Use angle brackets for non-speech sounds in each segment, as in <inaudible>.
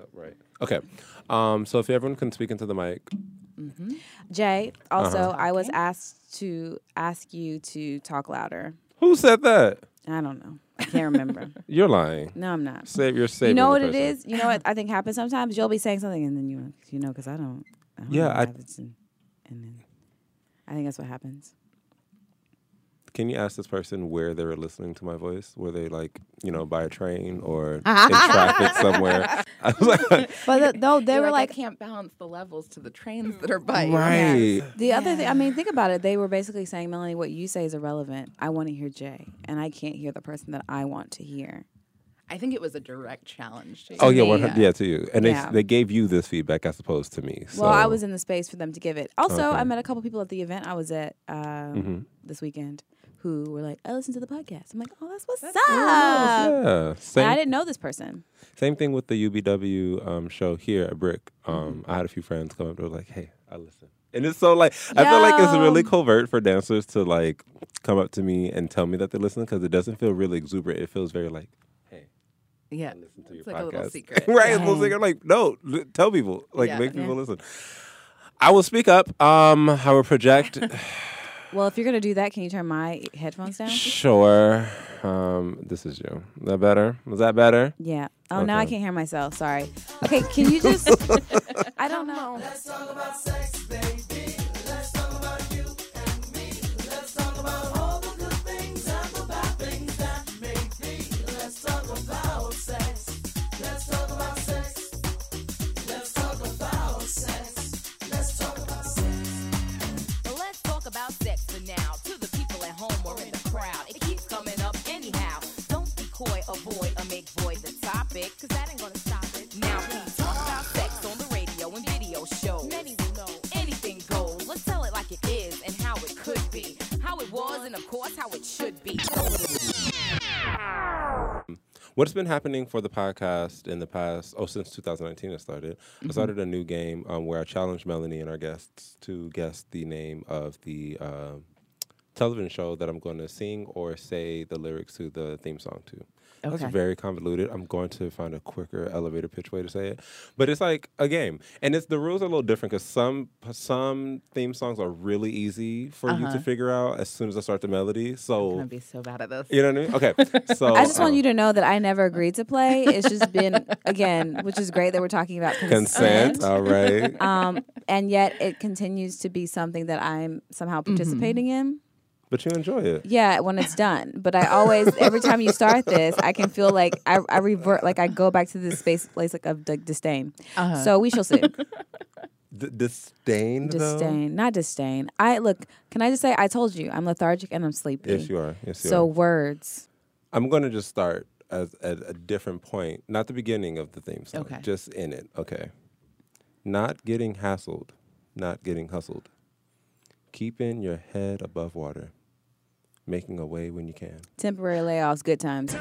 up, right? Okay. Um, so if everyone can speak into the mic. Jay, also, Uh-huh. I was asked to ask you to talk louder. Who said that? I don't know. I can't remember. <laughs> You're lying. no, I'm not. Save your saving. you know what it person. is? You know what I think happens sometimes? You'll be saying something and then you, you know, because I don't. I don't Yeah, know I- what happens and, and then I think that's what happens. Can you ask this person where they were listening to my voice? Were they like, you know, by a train or in traffic somewhere? <laughs> I was like, But <laughs> the, no, they You're were like, like, I can't balance the levels to the trains that are by you. right. the other thing. I mean, think about it. They were basically saying, Melanie, what you say is irrelevant. I want to hear Jay, and I can't hear the person that I want to hear. I think it was a direct challenge to you. Oh yeah, me, one yeah. Yeah, to you, and Yeah. they they gave you this feedback as opposed to me. So. Well, I was in the space for them to give it. Also, Okay. I met a couple people at the event I was at um, Mhm. this weekend who were like, "I listened to the podcast." I'm like, "Oh, that's what's up." Yeah, And same I didn't know this person. same thing with the UBW um, show here at Brick. Um, Mm-hmm. I had a few friends come up to like, "Hey, I listen," and it's so like I feel like it's really covert for dancers to like come up to me and tell me that they listen because it doesn't feel really exuberant. It feels very like, "Hey, Yeah. I listen to your like podcast." a little secret. <laughs> right? It's a little Dang. secret. Like, no, l- tell people. Like, Yeah. make Yeah. people listen. I will speak up. Um, I will project. <laughs> <laughs> Well, if you're gonna do that, can you turn my headphones down? Sure. Um, this is you. Is that better? Was that better? Yeah. Oh, now I Okay. can't hear myself. Sorry. Okay, can you just? <laughs> I don't know. But avoid, or make void the topic, cause that ain't gonna stop it. Now, please talk about sex on the radio and video shows. Many will know anything goes. Let's tell it like it is and how it could be. How it was, and of course, how it should be. What's been happening for the podcast in the past? Oh, since 2019 it started. I started a new game um, where I challenge Melanie and our guests to guess the name of the uh, television show that I'm going to sing or say the lyrics to the theme song to. That's very convoluted. I'm going to find a quicker elevator pitch way to say it, but it's like a game, and it's the rules are a little different because some some theme songs are really easy for you to figure out as soon as I start the melody. I'm So gonna be so bad at this. you know what I mean? Okay, <laughs> so I just want um, you to know that I never agreed to play. It's just been again, which is great that we're talking about consent. consent. All right. Um, and yet it continues to be something that I'm somehow participating in. But you enjoy it. Yeah, when it's done. But I always, every time you start this, I can feel like I, I revert, like I go back to this space place like of like disdain. Uh-huh. So we shall see. D- disdain. though? disdain, not disdain. I look. Can I just say I told you I'm lethargic and I'm sleepy. Yes, you are. Yes, you So are. So words. I'm going to just start as at a different point, not the beginning of the theme song, Okay. just in it. Okay. Not getting hassled, not getting hustled. Keeping your head above water. Making a way when you can. Temporary layoffs, good times.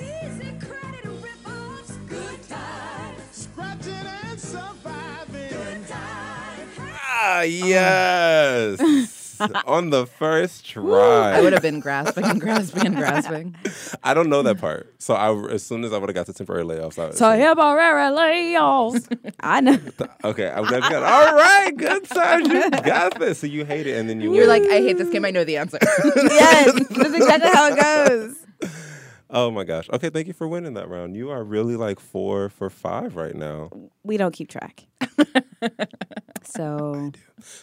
Easy credit rip-offs. Good times. Scratching and surviving. Good times. Ah, yes. <laughs> On the first <laughs> try. I would have been grasping and grasping and grasping. <laughs> I don't know that part. So I, as soon as I would have got to temporary layoffs, I would So temporary layoffs. <laughs> I know. Okay, I'm get all right. Good times, you got this. So you hate it, and then you You're win. like, I hate this game. I know the answer. yes, that's exactly how it goes. Oh my gosh. Okay, thank you for winning that round. You are really like four for five right now. We don't keep track. <laughs> so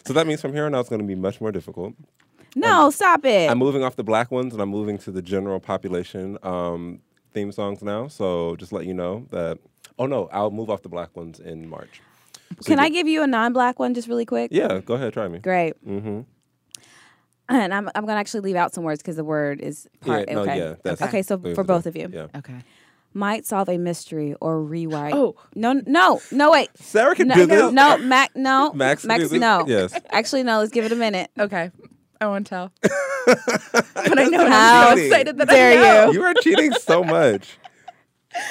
So that means from here on out, it's going to be much more difficult. no, stop it. I'm moving off the black ones, and I'm moving to the general population um, theme songs now. So just let you know that. Oh no, I'll move off the black ones in March. So Can I give you a non-black one just really quick? Yeah, go ahead, try me. Great. Mm-hmm. And I'm I'm gonna actually leave out some words because the word is part. Yeah, no, okay. yeah, that's- okay. So for both of you, Yeah. okay. might solve a mystery or rewrite. Oh. no, no, no, wait. Sarah can No, do no, this. no, Mac, no, <laughs> Max can do no. Yes. Actually, no. Let's give it a minute. Okay. I won't tell. <laughs> but I know How I'm excited that dare I know. You are cheating so much.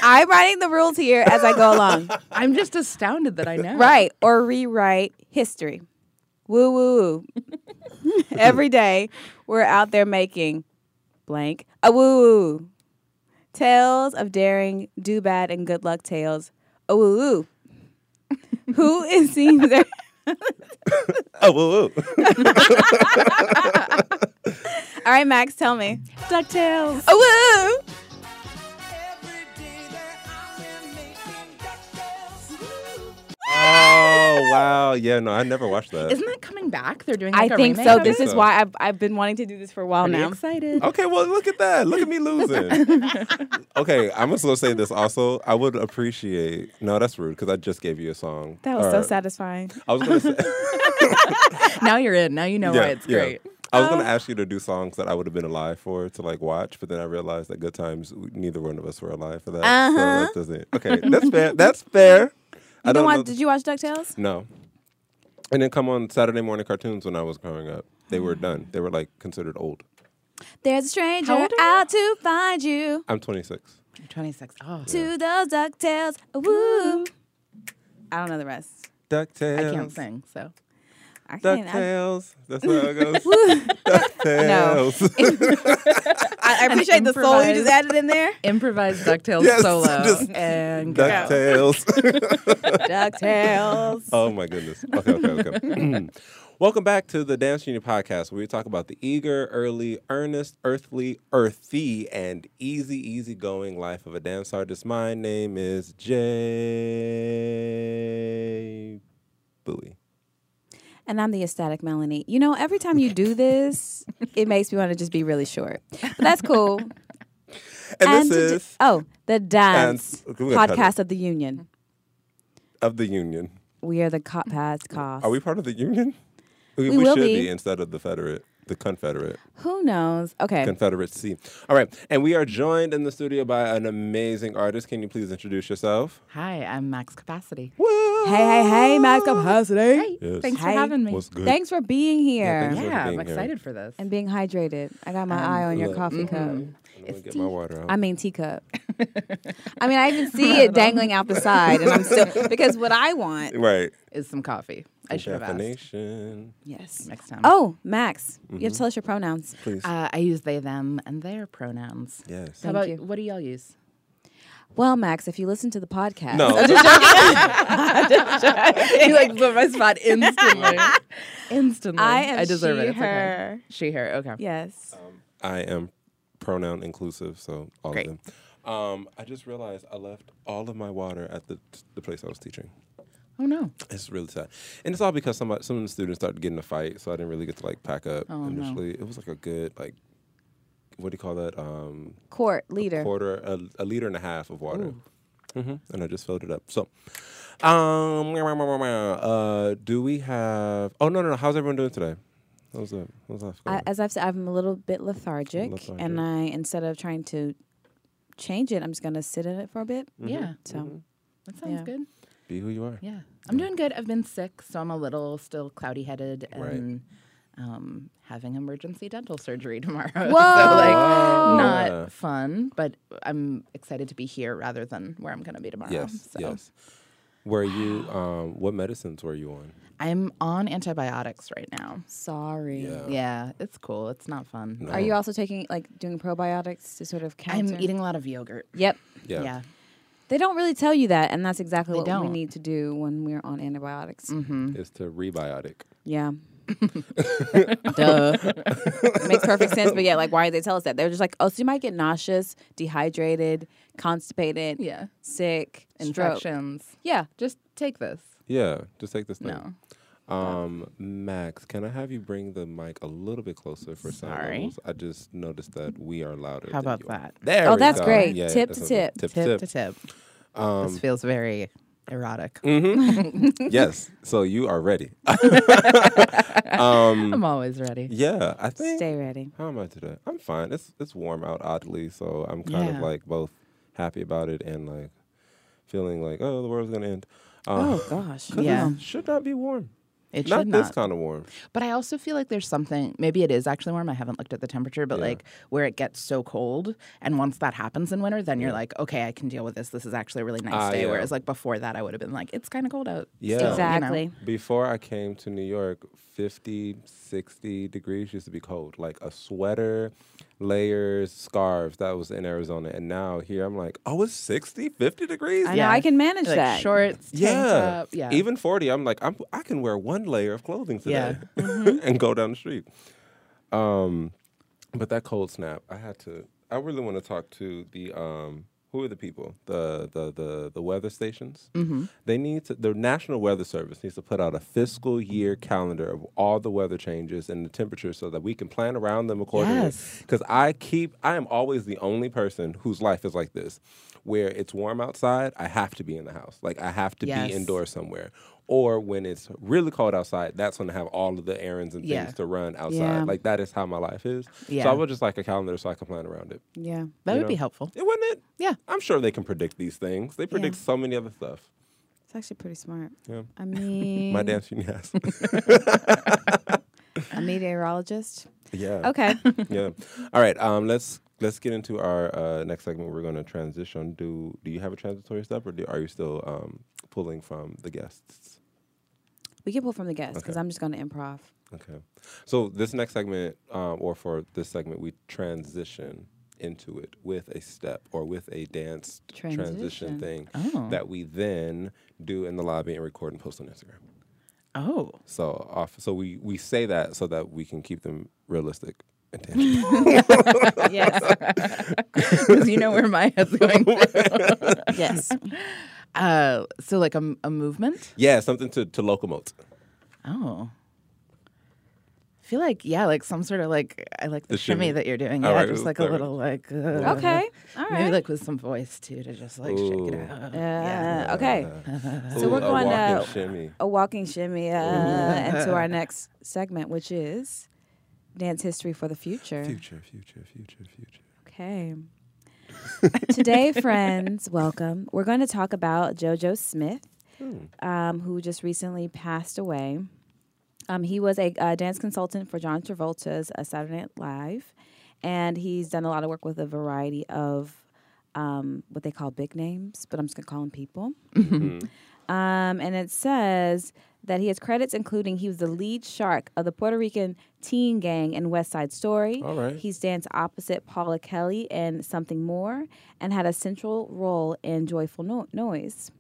I'm writing the rules here as I go along. <laughs> I'm just astounded that I know. Right. Or rewrite history. Woo woo woo. <laughs> Every day we're out there making blank a woo woo. Tales of daring, do bad, and good luck tales. A woo ooh. Who is seeing <laughs> there? oh, woo whoa. <laughs> All right, Max, tell me. Ducktales. Oh, woo! Oh, wow. Yeah, no, I never watched that. Isn't that coming back? They're doing. I Like a think remake so. of This it? is why I've, I've been wanting to do this for a while Pretty now. excited. Okay, well, look at that. Look at me losing. <laughs> okay, I'm just gonna say this also. I would appreciate. No, that's rude because I just gave you a song. That was so satisfying. I was gonna say. <laughs> now you're in. Now you know why it's yeah. great. I was gonna ask you to do songs that I would have been alive for to like watch, but then I realized that good times neither one of us were alive for that. Uh-huh. So that doesn't. Okay, that's fair. That's fair. I You know don't what? know- Did you watch DuckTales? No. And then come on Saturday morning cartoons when I was growing up. They were mm. done. They were like considered old. There's a stranger How old are you? out to find you. I'm 26. 26. Oh. To those DuckTales. Woo. I don't know the rest. DuckTales. I can't sing, so. I can't. I, DuckTales. That's <laughs> how it goes. DuckTales. <laughs> <laughs> I, I appreciate the soul you just added in there. Improvised DuckTales Yes, solo. just and go. DuckTales. DuckTales. oh my goodness. Okay, okay, okay. <clears throat> Welcome back to the Dance Union podcast where we talk about the eager, early, earnest, earthly, earthy, and easy, easygoing life of a dance artist. My name is Jay Bowie. And I'm the ecstatic Melanie. You know, every time you do <laughs> this, it makes me want to just be really short. But that's cool. <laughs> And, to this is oh, the dance Dance- we're gonna cut podcast of the union. of the union. We are the cop pads cost. Are we part of the union? We, We we will should be. be. instead of the Federate, the Confederate. Who knows? Okay. Confederate. Confederacy. All right. And we are joined in the studio by an amazing artist. Can you please introduce yourself? Hi, I'm Max Capacity. hey, hey, hey, Max Capacity. Hey, Yes. thanks Hey. for having me. What's good? Thanks for being here thanks for yeah, I'm being here. excited for this. and being hydrated. I got my um, eye on your coffee mm-hmm. cup. I'm gonna It's get my water out. I mean teacup. <laughs> I mean, I even see it dangling out the side, and I'm still <laughs> because what I want. right. Is some coffee. I should have asked Definition. Yes. next time. Oh, Max, you have to tell us your pronouns. Please. Uh, I use they, them, and their pronouns. yes. How Thank about you. what do y'all use? Well, Max, if you listen to the podcast, No. <laughs> <laughs> you like put my spot instantly. <laughs> instantly. I am I deserve she, it. It's okay. her. She, her. Okay. Yes. I am pronoun inclusive, so all Great. of them. Um, I just realized I left all of my water at the the place I was teaching. Oh no. It's really sad, and it's all because somebody, some of the students started getting a fight, so I didn't really get to like pack up Oh, no. initially. It was like a good like, what do you call that? Um, Court leader. quarter, a, a liter and a half of water, hmm and I just filled it up. So, um, uh, do we have? Oh no, no, no. How's everyone doing today? How's that? How's life I, going? as I've said, I'm a little bit lethargic, Lethargic. and I instead of trying to change it, I'm just gonna sit in it for a bit. Yeah. So That sounds Yeah. good. Be who you are. Yeah. I'm doing good. I've been sick, so I'm a little still cloudy headed Right. and um, having emergency dental surgery <laughs> tomorrow. <laughs> Whoa! so like Yeah. not fun, but I'm excited to be here rather than where I'm gonna be tomorrow. Yes, so. yes. Were you? Um, what medicines were you on? I'm on antibiotics right now. sorry. Yeah. Yeah, it's cool. It's not fun. No. Are you also taking like doing probiotics to sort of counter? I'm eating a lot of yogurt. Yep. Yeah. Yeah. They don't really tell you that, and that's exactly They what we don't. need to do when we're on antibiotics. Mm-hmm. It's to rebiotic. Yeah. <laughs> Duh. It makes perfect sense, but yeah, like why did they tell us that? They're just like, oh, so you might get nauseous, dehydrated, constipated, Yeah. sick, stroke. Infections. Yeah. Just take this. Yeah, just take this thing. No. Um, Max, can I have you bring the mic a little bit closer for sound Sorry. levels? I just noticed that we are louder. How than about you are. that? There Oh, we that's go. great. Yeah, Tip that's to what- tip. Tip, Tip to to tip. Um, this feels very erotic. mhm. <laughs> yes. So you are ready. <laughs> um, I'm always ready. yeah, I think. Stay ready. How am I today? I'm fine. It's it's warm out oddly, so I'm kind of like both happy about it and like feeling like oh the world's gonna end. Uh, Oh gosh. Yeah. it should not be warm. It not should this kind of warm. But I also feel like there's something, maybe it is actually warm. I haven't looked at the temperature, but Yeah. like where it gets so cold. And once that happens in winter, then you're like, okay, I can deal with this. This is actually a really nice Ah, day. yeah. Whereas like before that, I would have been like, it's kind of cold out. Yeah. still, you know? Exactly. Before I came to New York, 50, 60 degrees used to be cold. Like a sweater, layers, scarves. That was in Arizona. And now here I'm like, oh, it's 60, 50 degrees? I know Yeah. I can manage like that. shorts, tank yeah. top. Yeah. Even 40, I'm like, I'm, I can wear one layer of clothing today Yeah. <laughs> and go down the street. Um, but that cold snap, I had to, I really want to talk to the, um, who are the people? The the the the weather stations. Mm-hmm. They need to. The National Weather Service needs to put out a fiscal year calendar of all the weather changes and the temperatures, so that we can plan around them accordingly. Yes. Because I keep, I am always the only person whose life is like this, where it's warm outside, I have to be in the house. Like I have to Yes. be indoors somewhere. Or when it's really cold outside, that's when I have all of the errands and things Yeah. to run outside. Yeah. Like that is how my life is. So I would just like a calendar so I can plan around it. yeah. that you would be helpful. It wouldn't it? Yeah. I'm sure they can predict these things. They predict so many other stuff. It's actually pretty smart. Yeah. I <laughs> mean, My dance yes. <laughs> a meteorologist. yeah. Okay. <laughs> yeah. All right. Um. Let's let's get into our uh, next segment. We're going to transition. Do Do you have a transitory step, or do, are you still um, pulling from the guests? We can pull from the guests because Okay. I'm just going to improv. Okay. So this next segment, um, or for this segment, we transition into it with a step or with a dance transition Transition. thing Oh. that we then do in the lobby and record and post on Instagram. Oh. So off. So we we say that so that we can keep them realistic and <laughs> tangible. yes. <laughs> Because you know where my head's going. <laughs> yes. Uh, so like a, a movement. yeah, something to to locomote. Oh. I feel like yeah, like some sort of like I like the, The shimmy, shimmy. that you're doing. All Yeah, right, just like a sorry. little like uh, Okay. All right. Maybe like with some voice too to just like shake it out. Uh, okay. Ooh, So we're a going walking to- shimmy. A walking shimmy uh, into our <laughs> next segment, which is dance history for the future. Future, future, future, future. Okay. <laughs> Today, friends, welcome. We're going to talk about JoJo Smith, um, who just recently passed away. Um, he was a uh, dance consultant for John Travolta's uh, Saturday Night Live, and he's done a lot of work with a variety of um, what they call big names, but I'm just going to call them people. <laughs> Um, and it says that he has credits including he was the lead shark of the Puerto Rican teen gang in West Side Story. All right. He's danced opposite Paula Kelly in Something More and had a central role in Joyful no- Noise.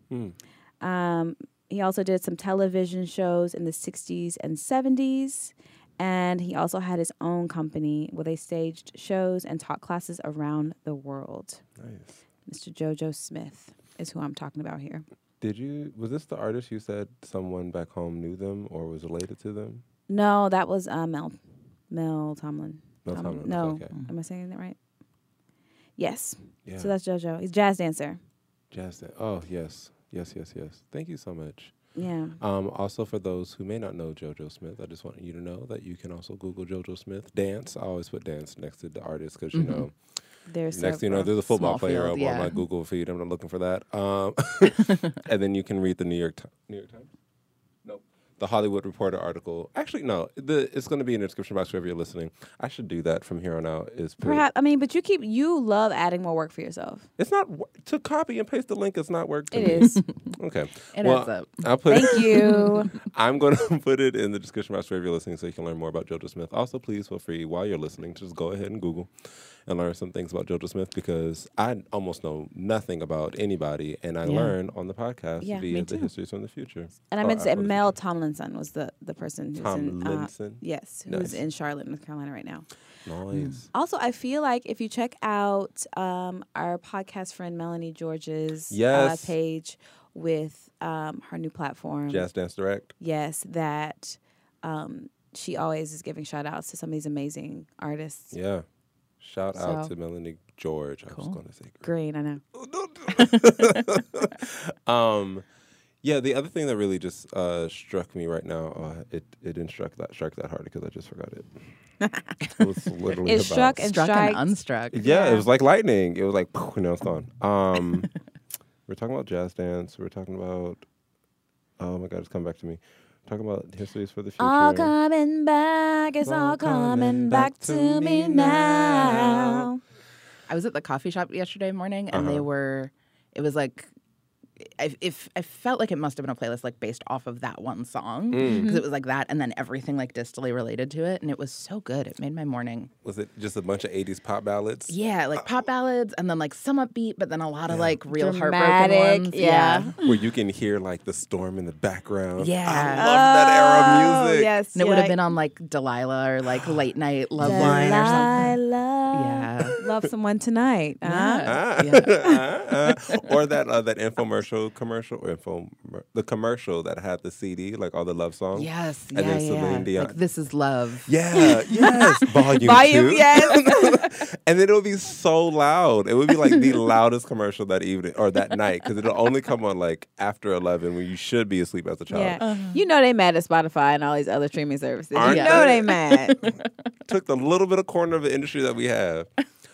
Um, he also did some television shows in the 60s and 70s. And he also had his own company where they staged shows and taught classes around the world. Nice. Mr. JoJo Smith is who I'm talking about here. Did you? Was this the artist you said someone back home knew them or was related to them? No, that was uh, Mel. Mel Tomlin. Mel Tom- Tomlin, No, okay. am I saying that right? Yes. Yeah. So that's JoJo. He's jazz dancer. Jazz. Dan- Oh yes, yes, yes, yes. Thank you so much. Yeah. Um, also, for those who may not know JoJo Smith, I just want you to know that you can also Google JoJo Smith dance. I always put dance next to the artist because you know There's next thing you know there's a football player field, up yeah. on my Google feed. I'm not looking for that. Um, <laughs> <laughs> and then you can read the New York New York Times. Nope. The Hollywood Reporter article. Actually, no. The it's going to be in the description box wherever you're listening. I should do that from here on out. Is Perhaps I mean, but you keep you love adding more work for yourself. It's not to copy and paste the link. It's not work. To It me. is. <laughs> Okay. It well, adds up. I'll put. Thank you. <laughs> I'm going <laughs> to put it in the description box wherever you're listening, so you can learn more about JoJo Smith. Also, please feel free while you're listening, to just go ahead and Google and learn some things about JoJo Smith because I almost know nothing about anybody, and I Yeah. learn on the podcast Yeah, via the too. histories from the future. And I Oh, meant to say Afro Mel Future. Tomlinson was the the person who's in uh, yes, who's Nice. in Charlotte, North Carolina right now. Nice. Also, I feel like if you check out um, our podcast friend Melanie George's Yes. uh, page with um, her new platform, Jazz Dance Direct. yes, that um, she always is giving shout outs to some of these amazing artists. Yeah. Shout out to Melanie George. I was going to say. Green, I know. <laughs> <laughs> um, yeah, the other thing that really just uh, struck me right now, uh, it it didn't strike that strike that hard because I just forgot it. it was <laughs> literally It about- struck and Struck striked. and unstruck. Yeah, Yeah. it was like lightning. It was like, poof, and now it's gone. Um, <laughs> we're talking about jazz dance. We're talking about. Oh my God, it's coming back to me. We're talking about histories for the future. All coming back, it's all coming back to me now. I was at the coffee shop yesterday morning and they Uh-huh. were it was like I, if I felt like it must have been a playlist like based off of that one song because Mm. it was like that, and then everything like distally related to it, and it was so good. It made my morning. Was it just a bunch of '80s pop ballads? Yeah, like pop ballads, and then like some upbeat, but then a lot of like real Dramatic, heartbroken ones. yeah. Where you can hear like the storm in the background. Yeah. I love that era of music. Oh, Yes, And it you're would have like, been on like Delilah or like late night love <gasps> line or something. Delilah. Yeah. Love <laughs> someone tonight. huh? Yeah. Uh, <laughs> uh, or that uh, that infomercial commercial or info the commercial that had the CD like all the love songs. Yes. And yeah, then yeah. Dion. Like this is love. Yeah, yes, <laughs> volume, Volume, two. yes. and then it would be so loud. It would be like the loudest commercial that evening or that night because it'll only come on like after eleven when you should be asleep as a child. Yeah. You know they mad at Spotify and all these other streaming services. Aren't you know they? they mad. Took the little bit of corner of the industry that we have.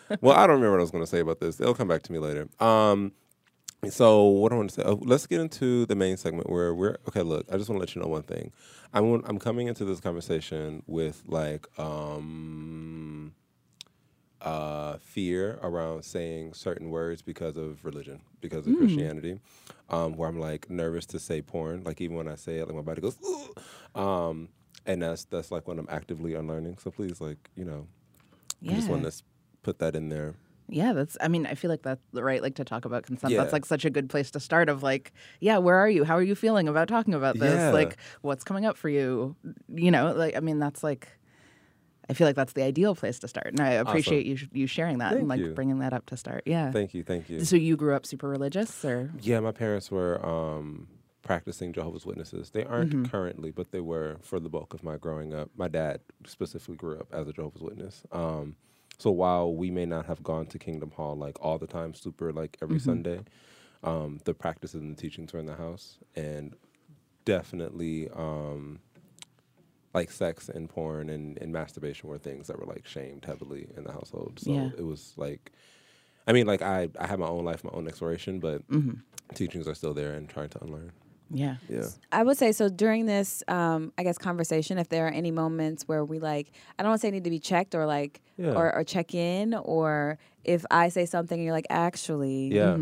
<laughs> well, I don't remember what I was going to say about this. It'll come back to me later. Um, so what I want to say, oh, let's get into the main segment where we're okay. Look, I just want to let you know one thing. I'm I'm coming into this conversation with like um, uh, fear around saying certain words because of religion, because of Christianity, um, where I'm like nervous to say porn. Like even when I say it, like my body goes, um, and that's that's like when I'm actively unlearning. So please, like you know, I just want to put that in there. Yeah, that's. I mean, I feel like that's the right. Like to talk about consent. Yeah. That's like such a good place to start. Of like, yeah, where are you? How are you feeling about talking about this? Yeah. Like, what's coming up for you? You know, like I mean, that's like. I feel like that's the ideal place to start, and I appreciate you you sharing that Thank and like you. bringing that up to start. Yeah. Thank you, thank you. So you grew up super religious, or Yeah, my parents were um, practicing Jehovah's Witnesses. They aren't Mm-hmm. currently, but they were for the bulk of my growing up. My dad specifically grew up as a Jehovah's Witness. Um, so while we may not have gone to Kingdom Hall like all the time, super like every Mm-hmm. Sunday, um, the practices and the teachings were in the house, and definitely um, like sex and porn and, and masturbation were things that were like shamed heavily in the household. So Yeah. it was like, I mean, like I I have my own life, my own exploration, but Mm-hmm. teachings are still there and trying to unlearn. Yeah, Yeah. I would say so during this, um, I guess, conversation, if there are any moments where we like, I don't want to say need to be checked or like, Yeah. or, or check in, or if I say something and you're like, actually, Yeah.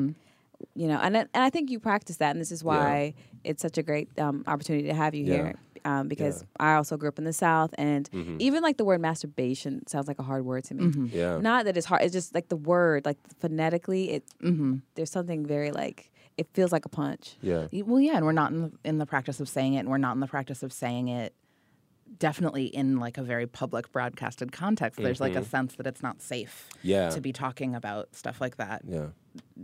you know, and I- and I think you practice that, and this is why it's such a great um, opportunity to have you Yeah. here. Um, because Yeah. I also grew up in the South, and Mhm. even like the word masturbation sounds like a hard word to me. Yeah. Not that it's hard; it's just like the word, like phonetically, it mm-hmm. there's something very like it feels like a punch. Yeah. Well, yeah, and we're not in the, in the practice of saying it, and we're not in the practice of saying it. Definitely in like a very public broadcasted context, there's like a sense that it's not safe Mm-hmm. Yeah. to be talking about stuff like that Yeah.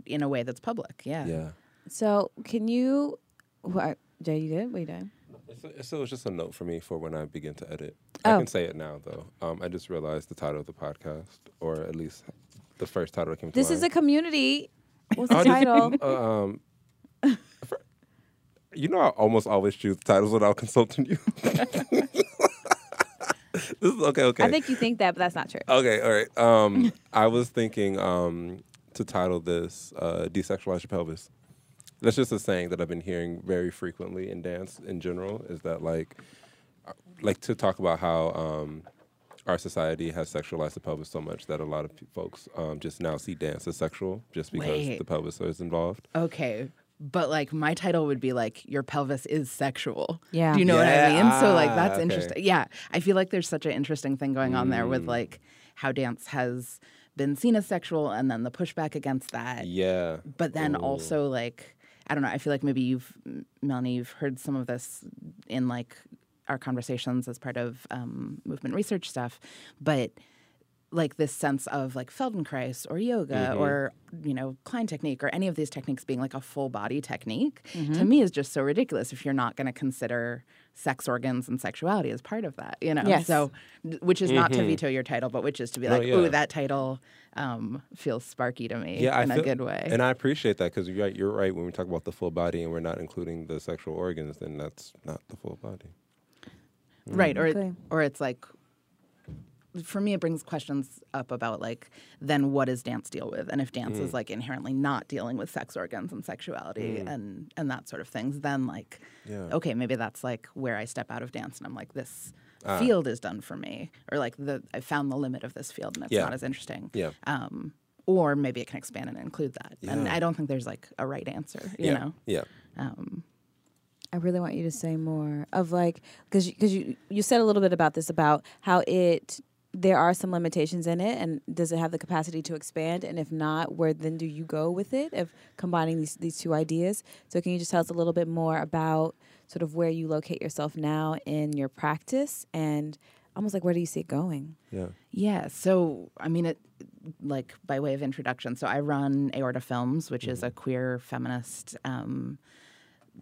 in a way that's public. Yeah. Yeah. So, can you, what, Jay? You good? What are you doing? It's, so it's just a note for me for when I begin to edit. Oh. I can say it now though. Um, I just realized the title of the podcast, or at least the first title that came to This is a community. What's the title? Uh, <laughs> um, for- you know, I almost always choose titles without <laughs> consulting you. <laughs> this is okay. Okay. I think you think that, but that's not true. Okay, all right. Um, I was thinking um, to title this uh, "Desexualize Your Pelvis." That's just a saying that I've been hearing very frequently in dance in general. Is that like, uh, like to talk about how um, our society has sexualized the pelvis so much that a lot of folks um, just now see dance as sexual just because Wait. the pelvis is involved. Okay. But like my title would be like your pelvis is sexual. Yeah. Do you know what I mean? So like Ah, that's okay. interesting. Yeah. I feel like there's such an interesting thing going on there Mm. with like how dance has been seen as sexual and then the pushback against that. Yeah. But then Ooh. also like I don't know, I feel like maybe you've Melanie, you've heard some of this in like our conversations as part of um, movement research stuff, but like this sense of like Feldenkrais or yoga or you know Klein technique or any of these techniques being like a full body technique to me is just so ridiculous if you're not going to consider sex organs and sexuality as part of that you know Yes. so which is not to veto your title but which is to be No, like yeah. ooh that title um, feels sparky to me Yeah, I in feel, a good way and I appreciate that because you're right. You're right when we talk about the full body and we're not including the sexual organs. Then that's not the full body. Right or Okay. or it's like for me it brings questions up about like then what does dance deal with and if dance Mm. is like inherently not dealing with sex organs and sexuality and and that sort of things then like Yeah. okay maybe that's like where i step out of dance and i'm like this Ah. field is done for me or like the i found the limit of this field and it's Yeah. not as interesting Yeah. um or maybe it can expand and include that. And I don't think there's like a right answer. You yeah. know. Yeah. Um, I really want you to say more of like because because you you said a little bit about this about how it there are some limitations in it and does it have the capacity to expand and if not where then do you go with it of combining these these two ideas so can you just tell us a little bit more about sort of where you locate yourself now in your practice and almost like where do you see it going Yeah. Yeah. So, I mean, it like by way of introduction. So, I run Aorta Films, which is a queer feminist um,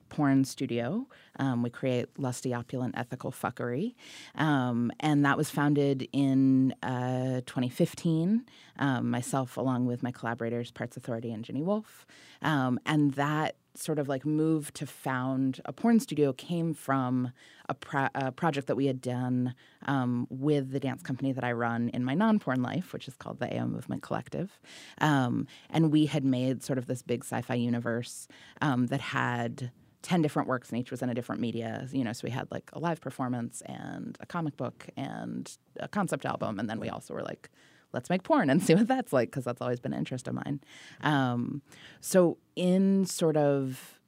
porn studio. Um, we create lusty, opulent, ethical fuckery, um, and that was founded in uh, 2015. Um, myself, along with my collaborators, Parts Authority and Ginny Wolf, um, and that sort of like move to found a porn studio came from a, pro- a project that we had done um, with the dance company that I run in my non porn life, which is called the AO Movement Collective. Um, and we had made sort of this big sci fi universe um, that had 10 different works and each was in a different media you know so we had like a live performance and a comic book and a concept album and then we also were like let's make porn and <laughs> see what that's like because that's always been an interest of mine. Um, so in sort of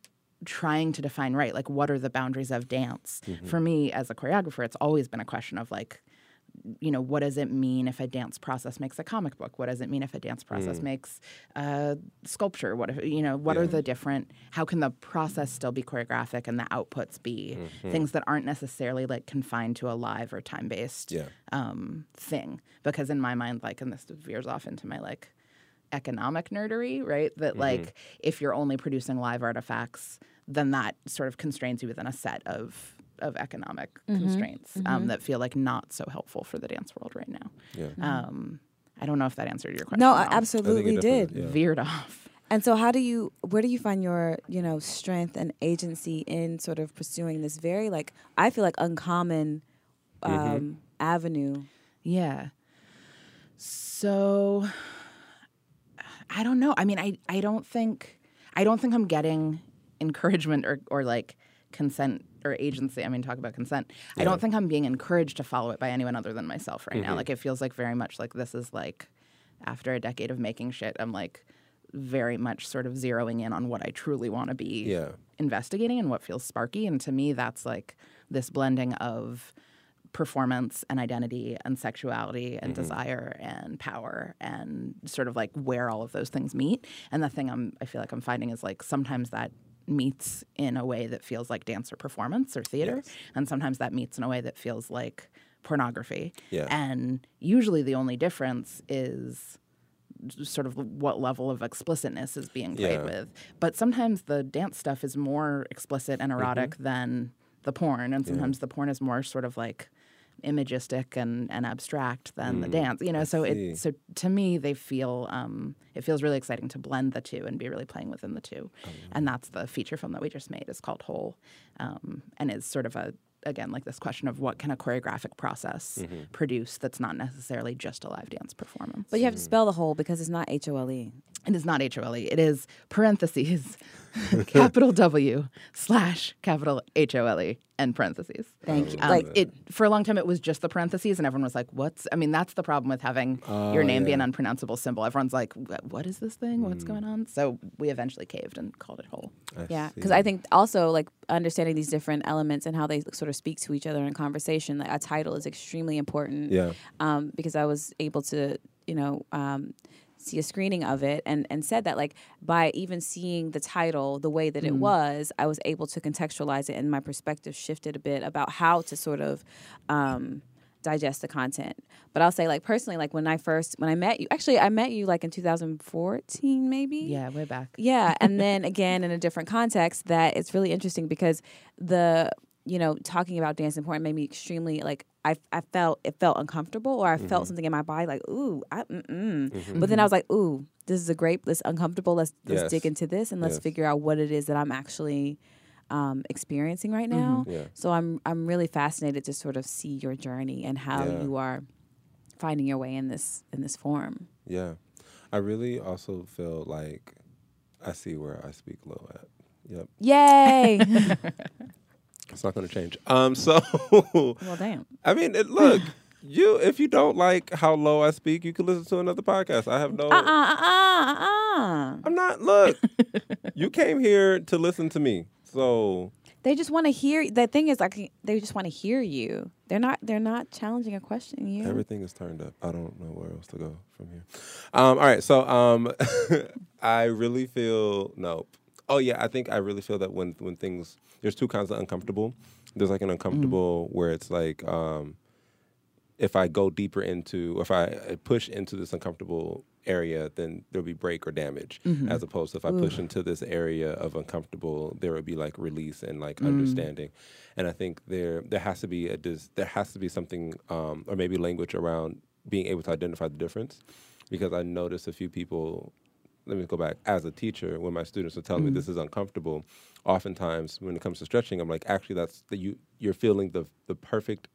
trying to define right like what are the boundaries of dance? For me as a choreographer it's always been a question of like you know, what does it mean if a dance process makes a comic book? What does it mean if a dance process makes uh, sculpture? What if, you know, what are the different, how can the process still be choreographic and the outputs be things that aren't necessarily like confined to a live or time based Yeah. um, thing? Because in my mind, like, and this veers off into my like economic nerdery, right? That like if you're only producing live artifacts, then that sort of constrains you within a set of of economic constraints um, that feel like not so helpful for the dance world right now. Yeah. Um, I don't know if that answered your question. no I absolutely definitely- did yeah. Veered off. And so, how do you, where do you find your, you know, strength and agency in sort of pursuing this very, like, I feel like uncommon um, avenue? Yeah. So I don't know. I mean, I, I don't think I don't think I'm getting encouragement or, or like consent or agency. I mean, talk about consent. I don't think I'm being encouraged to follow it by anyone other than myself right now. Mm-hmm. Like it feels like very much like this is like after a decade of making shit, I'm like very much sort of zeroing in on what I truly want to be Yeah. investigating and what feels sparky. And to me, that's like this blending of performance and identity and sexuality and mm-hmm. desire and power and sort of like where all of those things meet. And the thing I'm I feel like I'm finding is like sometimes that meets in a way that feels like dance or performance or theater. And sometimes that meets in a way that feels like pornography. Yeah. And usually the only difference is sort of what level of explicitness is being played Yeah. with. But sometimes the dance stuff is more explicit and erotic Mm-hmm. than the porn, and sometimes the porn is more sort of like imagistic and, and abstract than the dance. You know, so Mm, see. it so to me they feel um, it feels really exciting to blend the two and be really playing within the two, Oh, and that's the feature film that we just made. is called Whole, um, and is sort of a again like this question of what can a choreographic process Mm-hmm. produce that's not necessarily just a live dance performance. But you have to spell the whole because it's not H O L E. It is not H O L E. It is parentheses, <laughs> <laughs> capital W slash capital H O L E and parentheses. Thank you. Um, Like, it for a long time, it was just the parentheses, and everyone was like, "What's?" I mean, that's the problem with having your name be an unpronounceable symbol. Everyone's like, "What is this thing? What's going on?" So we eventually caved and called it whole. I Yeah, because I think also like understanding these different elements and how they sort of speak to each other in conversation. Like a title is extremely important. Yeah. Um, because I was able to, you know, um, see a screening of it and and said that like by even seeing the title the way that it was, I was able to contextualize it and my perspective shifted a bit about how to sort of. Um, digest the content but i'll say like personally like when i first when i met you actually i met you like in 2014 maybe Yeah, way back. yeah, and then <laughs> again in a different context, that it's really interesting because the you know talking about dance and porn made me extremely like I I felt it felt uncomfortable or I felt mm-hmm. something in my body like ooh I mm-mm. Mm-hmm. but then I was like ooh this is a great this uncomfortable let's let's Yes. dig into this and let's Yes. figure out what it is that I'm actually um, experiencing right now. Mm-hmm. Yeah. So I'm I'm really fascinated to sort of see your journey and how Yeah. you are finding your way in this in this form. Yeah. I really also feel like I see where I speak low at. Yep. Yay! <laughs> It's not going to change. Um. So, <laughs> well, damn. I mean, it, look, You, if you don't like how low I speak, you can listen to another podcast. I have no. Uh uh uh uh. I'm not. Look, <laughs> you came here to listen to me, so They just want to hear. The thing is, like, they just want to hear you. They're not. They're not challenging or questioning you. everything is turned up. I don't know where else to go from here. Um, all right, so um, <laughs> I really feel no. Oh yeah, I think I really feel that when when things there's two kinds of uncomfortable. There's like an uncomfortable where it's like um, if I go deeper into, if I push into this uncomfortable area, then there'll be break or damage. As opposed to if I push into this area of uncomfortable, there would be like release and like understanding. And I think there there has to be a dis, there has to be something um, or maybe language around being able to identify the difference, because I noticed a few people. Let me go back. As a teacher, when my students are telling me this is uncomfortable, oftentimes when it comes to stretching, I'm like, actually, that's the, you. You're feeling the the perfect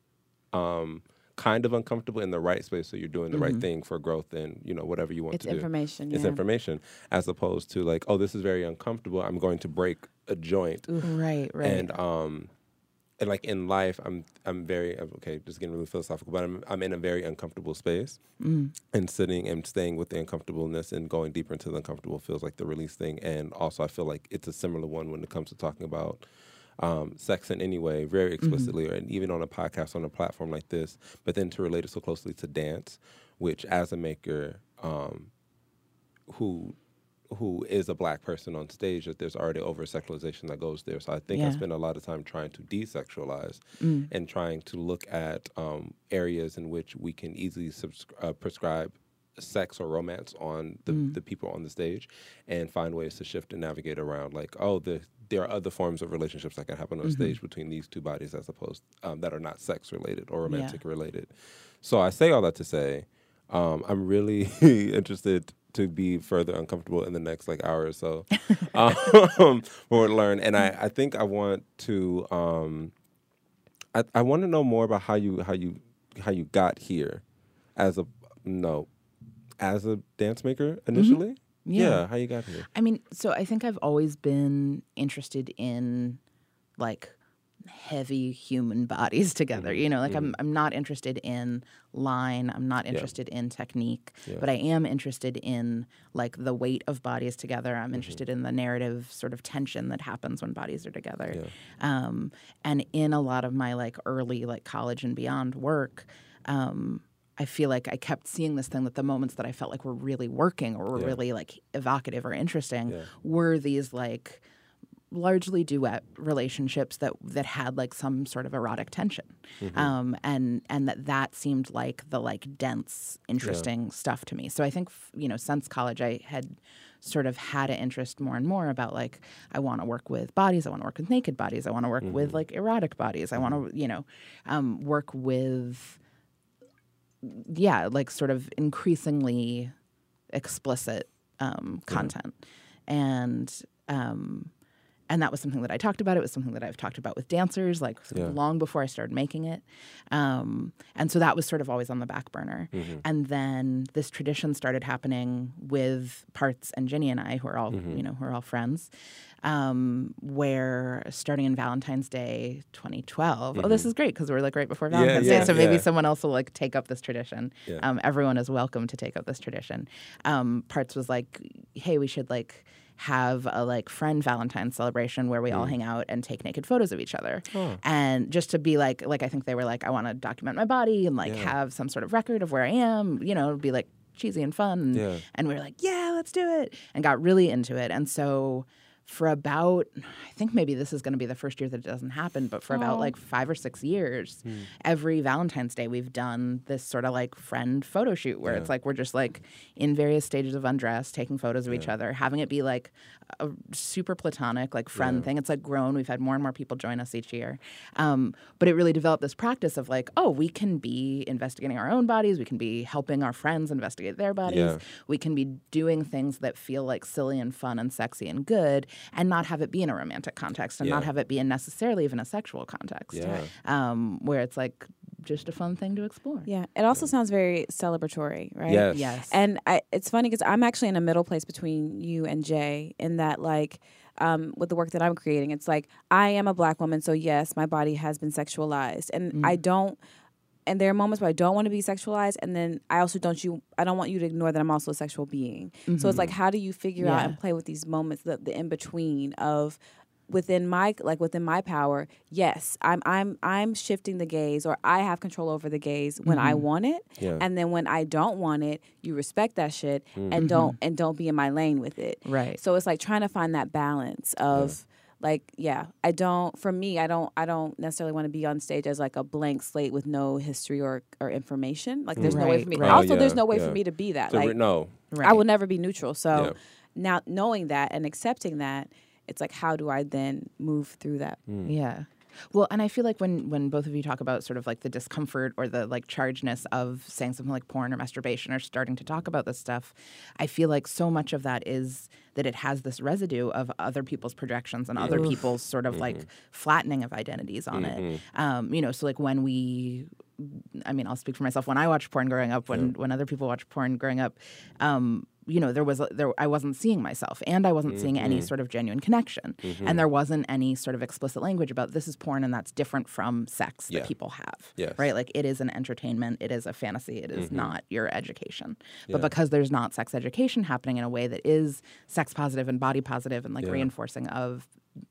um, kind of uncomfortable in the right space, so you're doing the right thing for growth and you know whatever you want It's to do. information, It's yeah. information, as opposed to like, oh, this is very uncomfortable. I'm going to break a joint, Right, right. and um, and like in life, I'm I'm very okay. Just getting really philosophical, but I'm I'm in a very uncomfortable space, and sitting and staying with the uncomfortableness and going deeper into the uncomfortable feels like the release thing. And also, I feel like it's a similar one when it comes to talking about um, sex in any way, very explicitly, or and even on a podcast on a platform like this. But then to relate it so closely to dance, which as a maker, um, who who is a black person on stage that there's already over sexualization that goes there. So I think I spend a lot of time trying to desexualize Mm. and trying to look at um, areas in which we can easily subscri- uh, prescribe sex or romance on the, Mm. the people on the stage and find ways to shift and navigate around like oh the there are other forms of relationships that can happen Mm-hmm. on stage between these two bodies as opposed um, that are not sex related or romantic related so i say all that to say um, i'm really <laughs> interested to be further uncomfortable in the next like hour or so <laughs> um, <laughs> or learn and I, I think i want to um, I, I want to know more about how you how you how you got here as a no as a dance maker initially Mm-hmm. Yeah. how you got here I mean, so I think I've always been interested in like heavy human <laughs> bodies together. Mm-hmm. You know, like I'm I'm not interested in line, I'm not interested in technique, Yeah. but I am interested in like the weight of bodies together. Mm-hmm. I'm interested in the narrative sort of tension that happens when bodies are together. Yeah. Um, and in a lot of my like early like college and beyond work, um, I feel like I kept seeing this thing that the moments that I felt like were really working or were Yeah. really like evocative or interesting Yeah. were these like largely duet relationships that that had like some sort of erotic tension. Mm-hmm. um, and and that that seemed like the like dense interesting stuff to me. So i think f- you know since college i had sort of had an interest more and more about like i want to work with bodies i want to work with naked bodies i want to work with Mm-hmm. like erotic bodies i want to you know um, work with yeah, like sort of increasingly explicit um, content, and um, and that was something that I talked about. It was something that I've talked about with dancers, like Yeah. long before I started making it, um, and so that was sort of always on the back burner. And then this tradition started happening with Parts and Ginny and I, who are all you know, who are all friends. Um, where starting in Valentine's Day 2012. Oh, this is great because we're like right before Valentine's yeah, Day, so maybe yeah. someone else will like take up this tradition. Yeah. Um, everyone is welcome to take up this tradition. Um, Parts was like, hey, we should like have a like friend Valentine's celebration where we Mm. all hang out and take naked photos of each other, and just to be like, like I think they were like, I want to document my body and like Yeah. have some sort of record of where I am. You know, be like cheesy and fun. And, Yeah. and we were like, yeah, let's do it, and got really into it. And so for about I think maybe this is going to be the first year that it doesn't happen, but for about like 5 or 6 years, Hmm. every Valentine's Day we've done this sort of like friend photo shoot where it's like we're just like in various stages of undress, taking photos of each other, having it be like a super platonic like friend thing. It's like grown. We've had more and more people join us each year. Um, but it really developed this practice of like, oh, we can be investigating our own bodies, we can be helping our friends investigate their bodies Yeah. we can be doing things that feel like silly and fun and sexy and good and not have it be in a romantic context and not have it be in necessarily even a sexual context Yeah. um, where it's like just a fun thing to explore Yeah, it also sounds very celebratory, right? Yes. yes And I, it's funny because I'm actually in a middle place between you and Jay in that, like, um, with the work that I'm creating, it's like I am a black woman, so yes, my body has been sexualized, and I don't. And there are moments where I don't want to be sexualized, and then I also don't you. I don't want you to ignore that I'm also a sexual being. So it's like, mm-hmm. how do you figure out and play with these moments, the, the in between of within my like within my power yes i'm i'm i'm shifting the gaze or i have control over the gaze when i mm-hmm. want it Yeah. and then when i don't want it you respect that shit and mm-hmm. don't and don't be in my lane with it Right. so it's like trying to find that balance of like yeah i don't for me i don't i don't necessarily want to be on stage as like a blank slate with no history or or information like there's no way for me right. also Oh, there's no way yeah. for me to be that So like re- no. I will never be neutral. So Yeah. now knowing that and accepting that, it's like how do I then move through that? Hmm. Yeah. Well, and I feel like when when both of you talk about sort of like the discomfort or the like chargedness of saying something like porn or masturbation or starting to talk about this stuff, I feel like so much of that is that it has this residue of other people's projections and other people's sort of like flattening of identities on it. Um, you know, so like when we I mean, I'll speak for myself. When I watched porn growing up, when when other people watched porn growing up, um, you know, there was a, there I wasn't seeing myself, and I wasn't seeing any Mm-hmm. sort of genuine connection, and there wasn't any sort of explicit language about this is porn, and that's different from sex Yeah. that people have, Yes. Mm-hmm. right? Like it is an entertainment, it is a fantasy, it is not your education. But because there's not sex education happening in a way that is sex positive and body positive and like Yeah. reinforcing of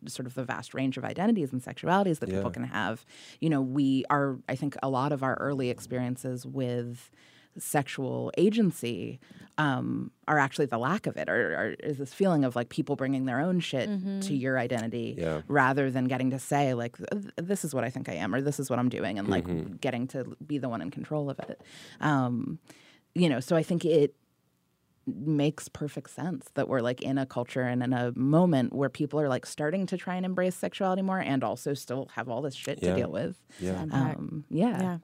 sort of the vast range of identities and sexualities that Yeah. people can have you know we are i think a lot of our early experiences with sexual agency um, are actually the lack of it or, or is this feeling of like people bringing their own shit to your identity Yeah. rather than getting to say like this is what i think i am or this is what i'm doing and like getting to be the one in control of it um, you know so i think it makes perfect sense that we're like in a culture and in a moment where people are like starting to try and embrace sexuality more and also still have all this shit Yeah. to deal with. Yeah. Um, yeah. yeah.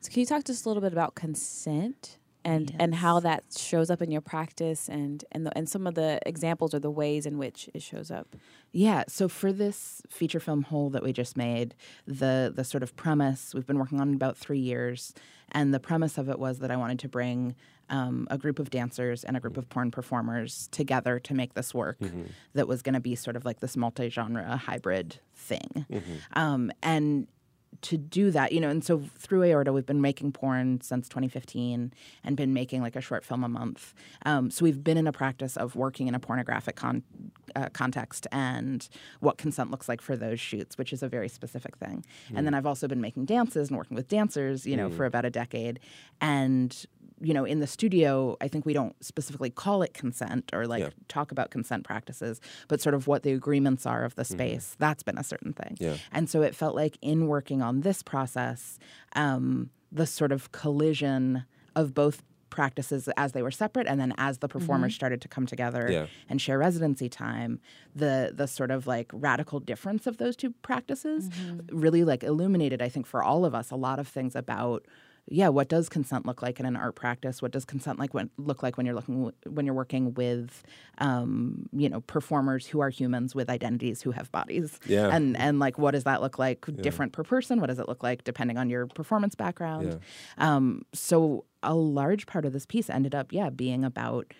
So can you talk to us a little bit about consent and and how that shows up in your practice and and the, and some of the examples or the ways in which it shows up? Yeah. So for this feature film whole that we just made, the the sort of premise we've been working on it about three years, and the premise of it was that I wanted to bring um, a group of dancers and a group of porn performers together to make this work that was going to be sort of like this multi-genre hybrid thing, um, and to do that, you know, and so through Aorta, we've been making porn since 2015 and been making like a short film a month. Um, so we've been in a practice of working in a pornographic con- uh, context and what consent looks like for those shoots, which is a very specific thing. And then I've also been making dances and working with dancers, you know, for about a decade. And you know, in the studio, I think we don't specifically call it consent or like Yeah. talk about consent practices, but sort of what the agreements are of the mm-hmm. space. That's been a certain thing. Yeah. And so it felt like in working on this process, um, the sort of collision of both practices as they were separate and then as the performers mm-hmm. started to come together Yeah. and share residency time the the sort of like radical difference of those two practices mm-hmm. really like illuminated i think for all of us a lot of things about yeah what does consent look like in an art practice? What does consent like when look like when you're looking when you're working with um, you know performers who are humans with identities who have bodies? Yeah. and and like what does that look like different per person? What does it look like depending on your performance background? Um, so a large part of this piece ended up yeah being about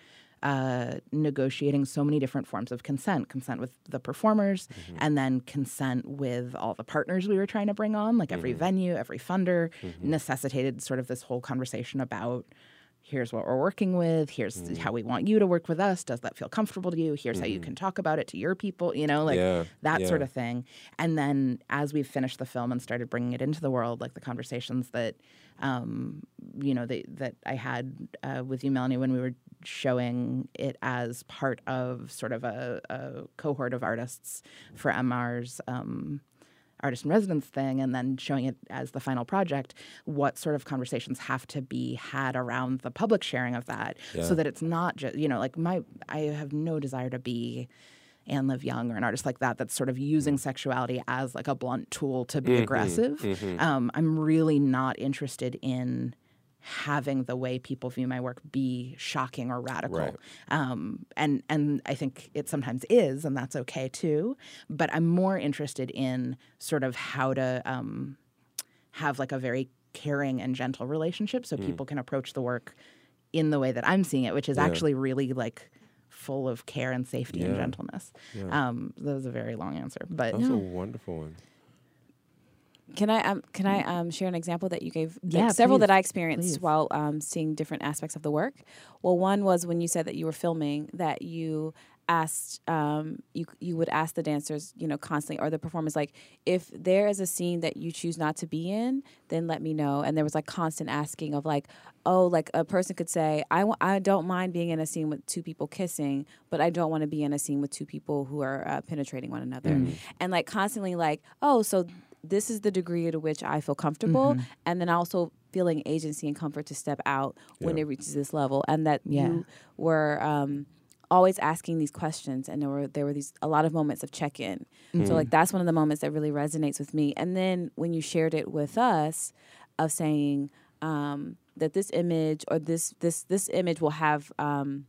uh, negotiating so many different forms of consent consent with the performers and then consent with all the partners we were trying to bring on like every venue every funder necessitated sort of this whole conversation about here's what we're working with here's how we want you to work with us does that feel comfortable to you? Here's how you can talk about it to your people you know like Yeah, that sort of thing. And then as we've finished the film and started bringing it into the world like the conversations that um, you know that that I had uh, with you Melanie when we were showing it as part of sort of a, a cohort of artists for MR's um, artist in residence thing and then showing it as the final project what sort of conversations have to be had around the public sharing of that Yeah. so that it's not just you know like my i have no desire to be Ann Liv Young or an artist like that that's sort of using sexuality as like a blunt tool to be aggressive. Um, I'm really not interested in having the way people view my work be shocking or radical. Right. Um, and and I think it sometimes is, and that's okay too. But I'm more interested in sort of how to um, have like a very caring and gentle relationship, so people can approach the work in the way that I'm seeing it, which is Yeah. actually really like full of care and safety and gentleness. Yeah. Um, that was a very long answer, but That was a wonderful one. Can I um, can I um, share an example that you gave? like, Yeah, several that I experienced please. while um, seeing different aspects of the work. Well, one was when you said that you were filming that you asked um, you you would ask the dancers you know constantly or the performers like if there is a scene that you choose not to be in then let me know and there was like constant asking of like oh like a person could say I w- I don't mind being in a scene with two people kissing but I don't want to be in a scene with two people who are uh, penetrating one another and like constantly like oh so this is the degree to which I feel comfortable, and then also feeling agency and comfort to step out when it reaches this level, and that Yeah. you were um, always asking these questions, and there were there were these a lot of moments of check in. So like that's one of the moments that really resonates with me. And then when you shared it with us, of saying um, that this image or this this this image will have um,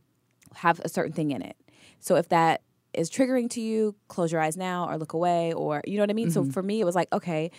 have a certain thing in it. So if that is triggering to you, close your eyes now or look away or you know what I mean? So mm-hmm. for me it was like, okay,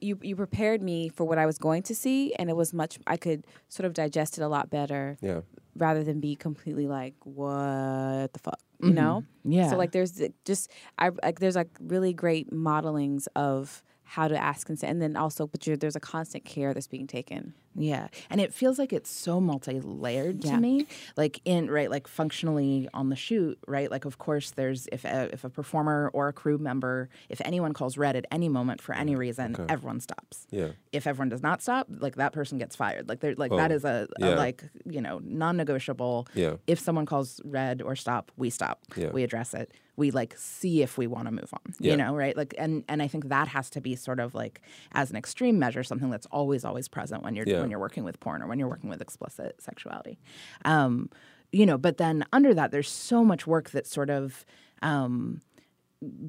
you you prepared me for what I was going to see and it was much I could sort of digest it a lot better Yeah. rather than be completely like what the fuck, you mm-hmm. know? Yeah. So like there's just I like there's like really great modelings of how to ask consent and then also but you're, there's a constant care that's being taken. Yeah. And it feels like it's so multi-layered Yeah. to me. Like in right like functionally on the shoot, right? Like of course there's if a, if a performer or a crew member, if anyone calls red at any moment for any mm, reason, everyone stops. Yeah. If everyone does not stop, like that person gets fired. Like they're like that Oh, is a, a yeah. like, you know, non-negotiable. Yeah. If someone calls red or stop, we stop. Yeah. We address it. We like see if we want to move on. Yeah. You know, right? Like and and I think that has to be sort of like as an extreme measure, something that's always, always present when you're Yeah. When you're working with porn or when you're working with explicit sexuality. Um, you know, but then under that there's so much work that sort of um,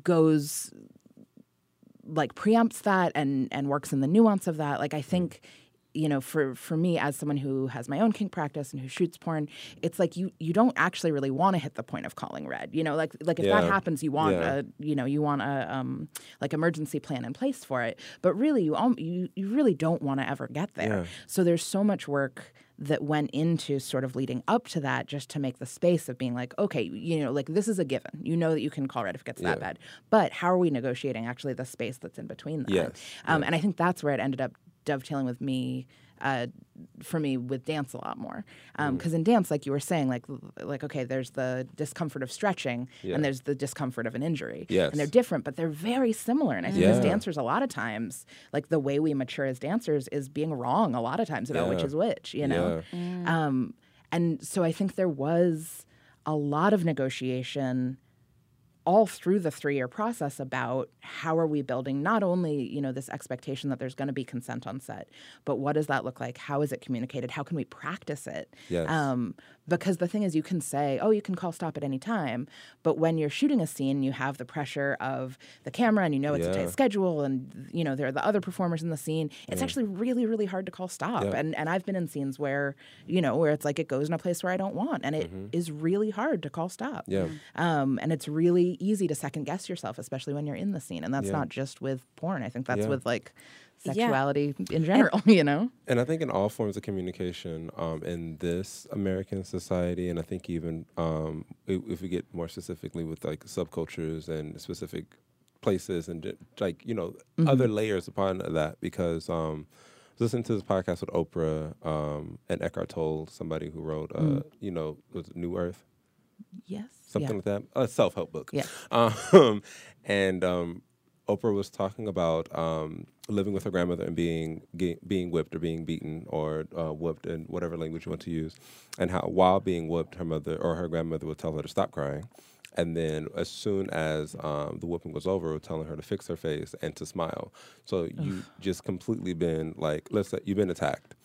goes like preempts that and and works in the nuance of that. Like I think you know for for me as someone who has my own kink practice and who shoots porn it's like you you don't actually really want to hit the point of calling red you know like like if that happens you want Yeah. a you know you want a um like emergency plan in place for it. But really you all you you really don't want to ever get there. Yeah. so there's so much work that went into sort of leading up to that just to make the space of being like okay you know like this is a given. You know that you can call red if it gets that bad. But how are we negotiating actually the space that's in between that? Yes. um, and I think that's where it ended up dovetailing with me, uh, for me with dance a lot more. Mm. Because in dance, like you were saying, like like okay, there's the discomfort of stretching, Yeah. and there's the discomfort of an injury. Yes. and they're different, but they're very similar. And I think as dancers, a lot of times, like the way we mature as dancers is being wrong a lot of times about which is which. You know. Mm. Um, and so I think there was a lot of negotiation all through the three-year process about how are we building not only you know this expectation that there's going to be consent on set but what does that look like? How is it communicated? How can we practice it? Yes. um, because the thing is you can say oh you can call stop at any time but when you're shooting a scene you have the pressure of the camera and you know it's a tight schedule and you know there are the other performers in the scene it's actually really really hard to call stop Yeah. and and I've been in scenes where you know where it's like it goes in a place where I don't want and it is really hard to call stop Yeah. um, and it's really easy to second guess yourself, especially when you're in the scene. And that's Yeah. not just with porn. I think that's Yeah. with like Yeah. sexuality in general, <laughs> you know? And I think in all forms of communication um, in this American society, and I think even um, if, if we get more specifically with like subcultures and specific places and like you know other layers upon that, because um, listening to this podcast with Oprah um, and Eckhart Tolle, somebody who wrote uh, you know was New Earth Yes. something like that. A self help book. Yeah. <laughs> Um, and um, Oprah was talking about um, living with her grandmother and being ge- being whipped or being beaten or uh, whooped in whatever language you want to use, and how while being whooped, her mother or her grandmother would tell her to stop crying. And then, as soon as um, the whooping was over, telling her to fix her face and to smile. So you just completely been like, let's say you've been attacked,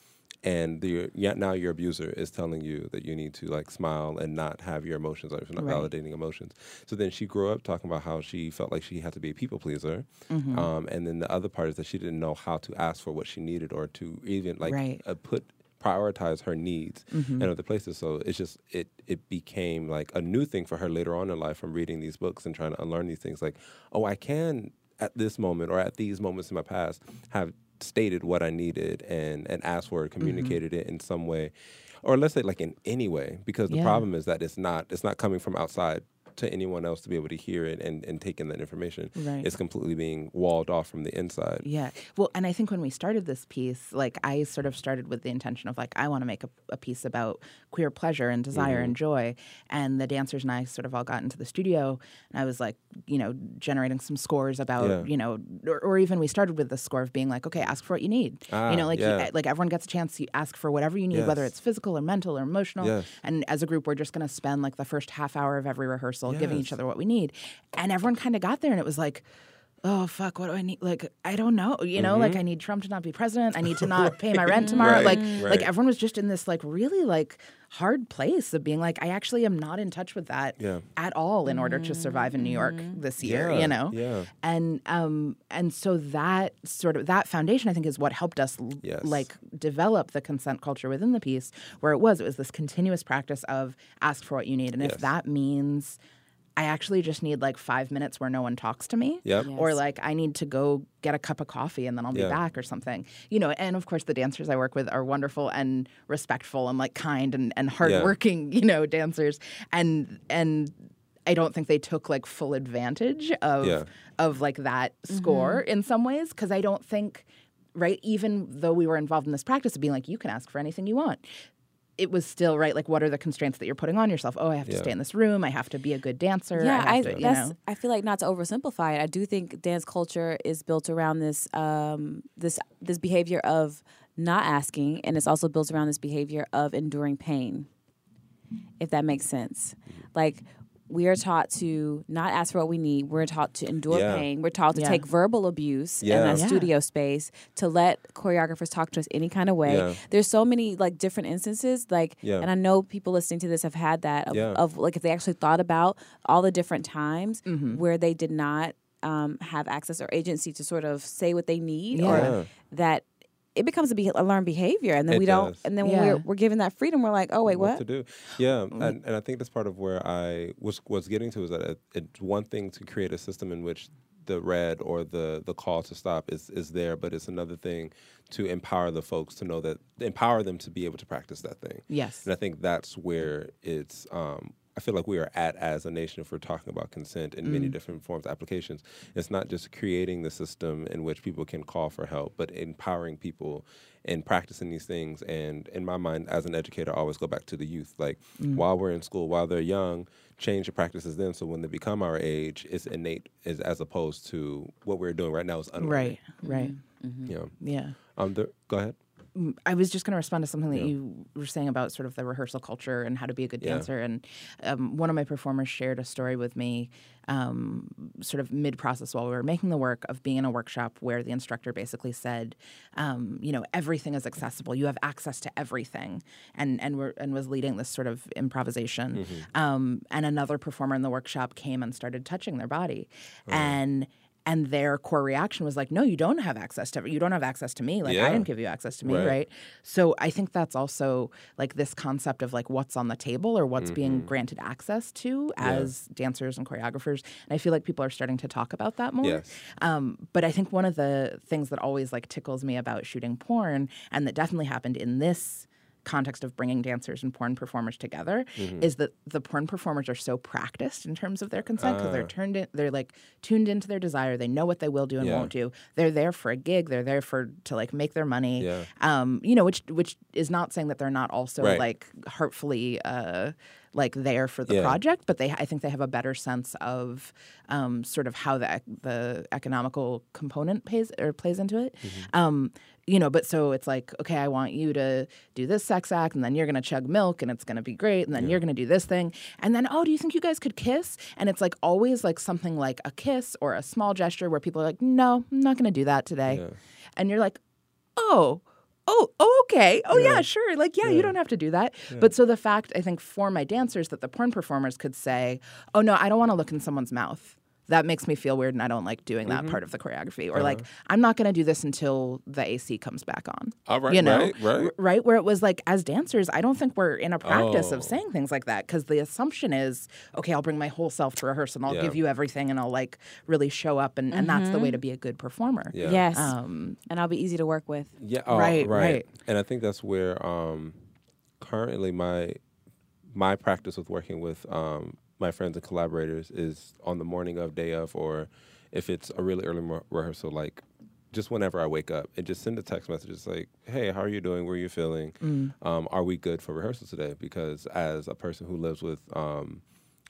and the yeah, now your abuser is telling you that you need to like smile and not have your emotions or not Right. validating emotions. So then she grew up talking about how she felt like she had to be a people pleaser, Mm-hmm. um, and then the other part is that she didn't know how to ask for what she needed or to even like Right. uh, put prioritize her needs Mm-hmm. in other places. So it's just it it became like a new thing for her later on in life from reading these books and trying to unlearn these things. Like, oh, I can at this moment or at these moments in my past have stated what I needed and and asked for it, Mm-hmm. communicated it in some way, or let's say like in any way. Because the Yeah. problem is that it's not it's not coming from outside to anyone else to be able to hear it and, and take in that information. Right. It's completely being walled off from the inside. Yeah. Well, and I think when we started this piece, like I sort of started with the intention of like I want to make a, a piece about queer pleasure and desire Mm-hmm. and joy. And the dancers and I sort of all got into the studio, and I was like, you know, generating some scores about, Yeah. you know, or, or even we started with the score of being like, okay, ask for what you need. Ah, you know, like you- like everyone gets a chance to ask for whatever you need, whether it's physical or mental or emotional. Yes. And as a group, we're just going to spend like the first half hour of every rehearsal giving each other what we need. And everyone kind of got there, and it was like oh fuck what do i need like i don't know you know like i need trump to not be president i need to not pay my rent <laughs> tomorrow Mm-hmm. Right, like right. like everyone was just in this like really like hard place of being like i actually am not in touch with that Yeah. at all in order to survive in new york this year Yeah, you know yeah. and um and so that sort of that foundation i think is what helped us Yes. like develop the consent culture within the piece where it was it was this continuous practice of ask for what you need and if that means I actually just need like five minutes where no one talks to me. Yep. Or like I need to go get a cup of coffee and then I'll be Yeah. back or something. You know, and of course the dancers I work with are wonderful and respectful and like kind and, and hardworking, <laughs> you know, dancers. And and I don't think they took like full advantage of Yeah. of like that mm-hmm. score in some ways. Cause I don't think right, even though we were involved in this practice of being like, you can ask for anything you want. It was still right. Like, what are the constraints that you're putting on yourself? Oh, I have to Yeah. stay in this room. I have to be a good dancer. Yeah, I I, have to, you that's. know. I feel like not to oversimplify it. I do think dance culture is built around this um, this this behavior of not asking, and it's also built around this behavior of enduring pain. If that makes sense, like we are taught to not ask for what we need. We're taught to endure Yeah. pain. We're taught to Yeah. take verbal abuse in Yeah. a Yeah. studio space to let choreographers talk to us any kind of way. Yeah. There's so many like different instances, like, Yeah. and I know people listening to this have had that of, Yeah. of like if they actually thought about all the different times Mm-hmm. where they did not um, have access or agency to sort of say what they need, Yeah. or that it becomes a, be- a learned behavior, and then It we don't, and then when Yeah. we're we're given that freedom, we're like, oh wait, what? to do. Yeah, and, and I think that's part of where I was was getting to is that it, it's one thing to create a system in which the red or the the call to stop is is there, but it's another thing to empower the folks to know that empower them to be able to practice that thing. Yes. And I think that's where it's. Um, I feel like we are at as a nation if we're talking about consent in many mm. different forms, applications. It's not just creating the system in which people can call for help, but empowering people and practicing these things. And in my mind, as an educator, I always go back to the youth. Like mm. while we're in school, while they're young, change the practices then. So when they become our age, it's innate, as, as opposed to what we're doing right now is unlearning. Right. Right. Mm-hmm. You know. Yeah. Um. The, go ahead. I was just going to respond to something that you were saying about sort of the rehearsal culture and how to be a good Yeah. dancer. And um, one of my performers shared a story with me, um, sort of mid process while we were making the work, of being in a workshop where the instructor basically said, um, you know, everything is accessible. You have access to everything, and and we're, and was leading this sort of improvisation. Um, and another performer in the workshop came and started touching their body, and and their core reaction was like, "No, you don't have access to you don't have access to me. Like Yeah. I didn't give you access to me, Right. right?" So I think that's also like this concept of like what's on the table or what's Mm-hmm. being granted access to as dancers and choreographers. And I feel like people are starting to talk about that more. Yes. Um, but I think one of the things that always like tickles me about shooting porn, and that definitely happened in this context of bringing dancers and porn performers together Mm-hmm. is that the porn performers are so practiced in terms of their consent because Ah. they're turned in they're like tuned into their desire they know what they will do and Yeah. won't do they're there for a gig they're there for to like make their money Yeah. um you know which which is not saying that they're not also Right. like heartfully uh like there for the Yeah. project but they i think they have a better sense of um sort of how the the economical component pays or plays into it Mm-hmm. um you know but so it's like okay i want you to do this sex act and then you're going to chug milk and it's going to be great and then you're going to do this thing. And then oh do you think you guys could kiss? And it's like always like something like a kiss or a small gesture where people are like no i'm not going to do that today. Yeah. and you're like oh oh oh, okay. Oh yeah, sure. Like yeah, you don't have to do that. But so the fact i think for my dancers that the porn performers could say oh no i don't want to look in someone's mouth that makes me feel weird and i don't like doing that Mm-hmm. part of the choreography or Uh-huh. like i'm not going to do this until the ac comes back on All right, you know right, right. R- right where it was like as dancers i don't think we're in a practice Oh. of saying things like that because the assumption is okay i'll bring my whole self to rehearse and i'll Yeah. give you everything and i'll like really show up and, and that's the way to be a good performer Yeah. Yes, um and I'll be easy to work with. Yeah, oh, Right, right, right. And I think that's where um, currently my my practice with working with um, my friends and collaborators is on the morning of, day of, or if it's a really early mo- rehearsal, like just whenever I wake up, and just send a text message. It's like, hey, how are you doing? Where are you feeling? Um, are we good for rehearsal today? Because as a person who lives with um,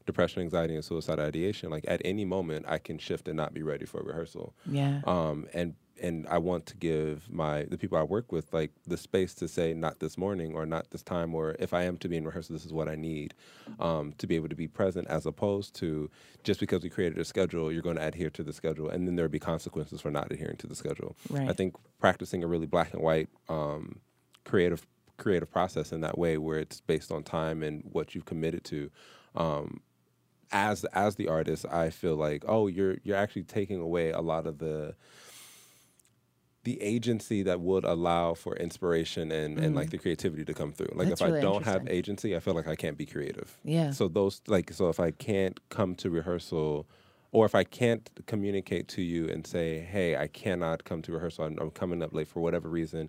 depression, anxiety, and suicide ideation, like at any moment, I can shift and not be ready for rehearsal Yeah. um, and and I want to give my the people I work with like the space to say not this morning or not this time or if I am to be in rehearsal this is what I need um, to be able to be present as opposed to just because we created a schedule you're going to adhere to the schedule and then there will be consequences for not adhering to the schedule. I think practicing a really black and white um, creative creative process in that way where it's based on time and what you've committed to. Um, as as the artist, I feel like oh, you're you're actually taking away a lot of the the agency that would allow for inspiration and, and like the creativity to come through. Like That's if really I don't have agency, I feel like I can't be creative. Yeah. So those like so if I can't come to rehearsal or if I can't communicate to you and say, "Hey, I cannot come to rehearsal. I'm, I'm coming up late for whatever reason,"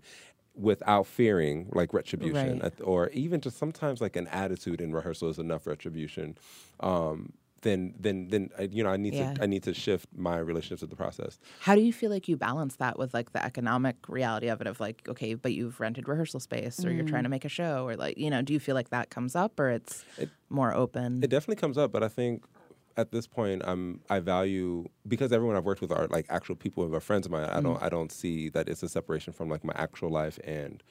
without fearing like retribution, Right. or even just sometimes like an attitude in rehearsal is enough retribution. Um, then, then, then I, you know, I need Yeah. to I need to shift my relationship to the process. How do you feel like you balance that with like the economic reality of it of like, okay, but you've rented rehearsal space or you're trying to mm. make a show or like, you know, do you feel like that comes up or it's more open? It definitely comes up, but I think at this point, I'm I value because everyone I've worked with are like actual people who are friends of mine. I don't mm. I don't see that it's a separation from like my actual life and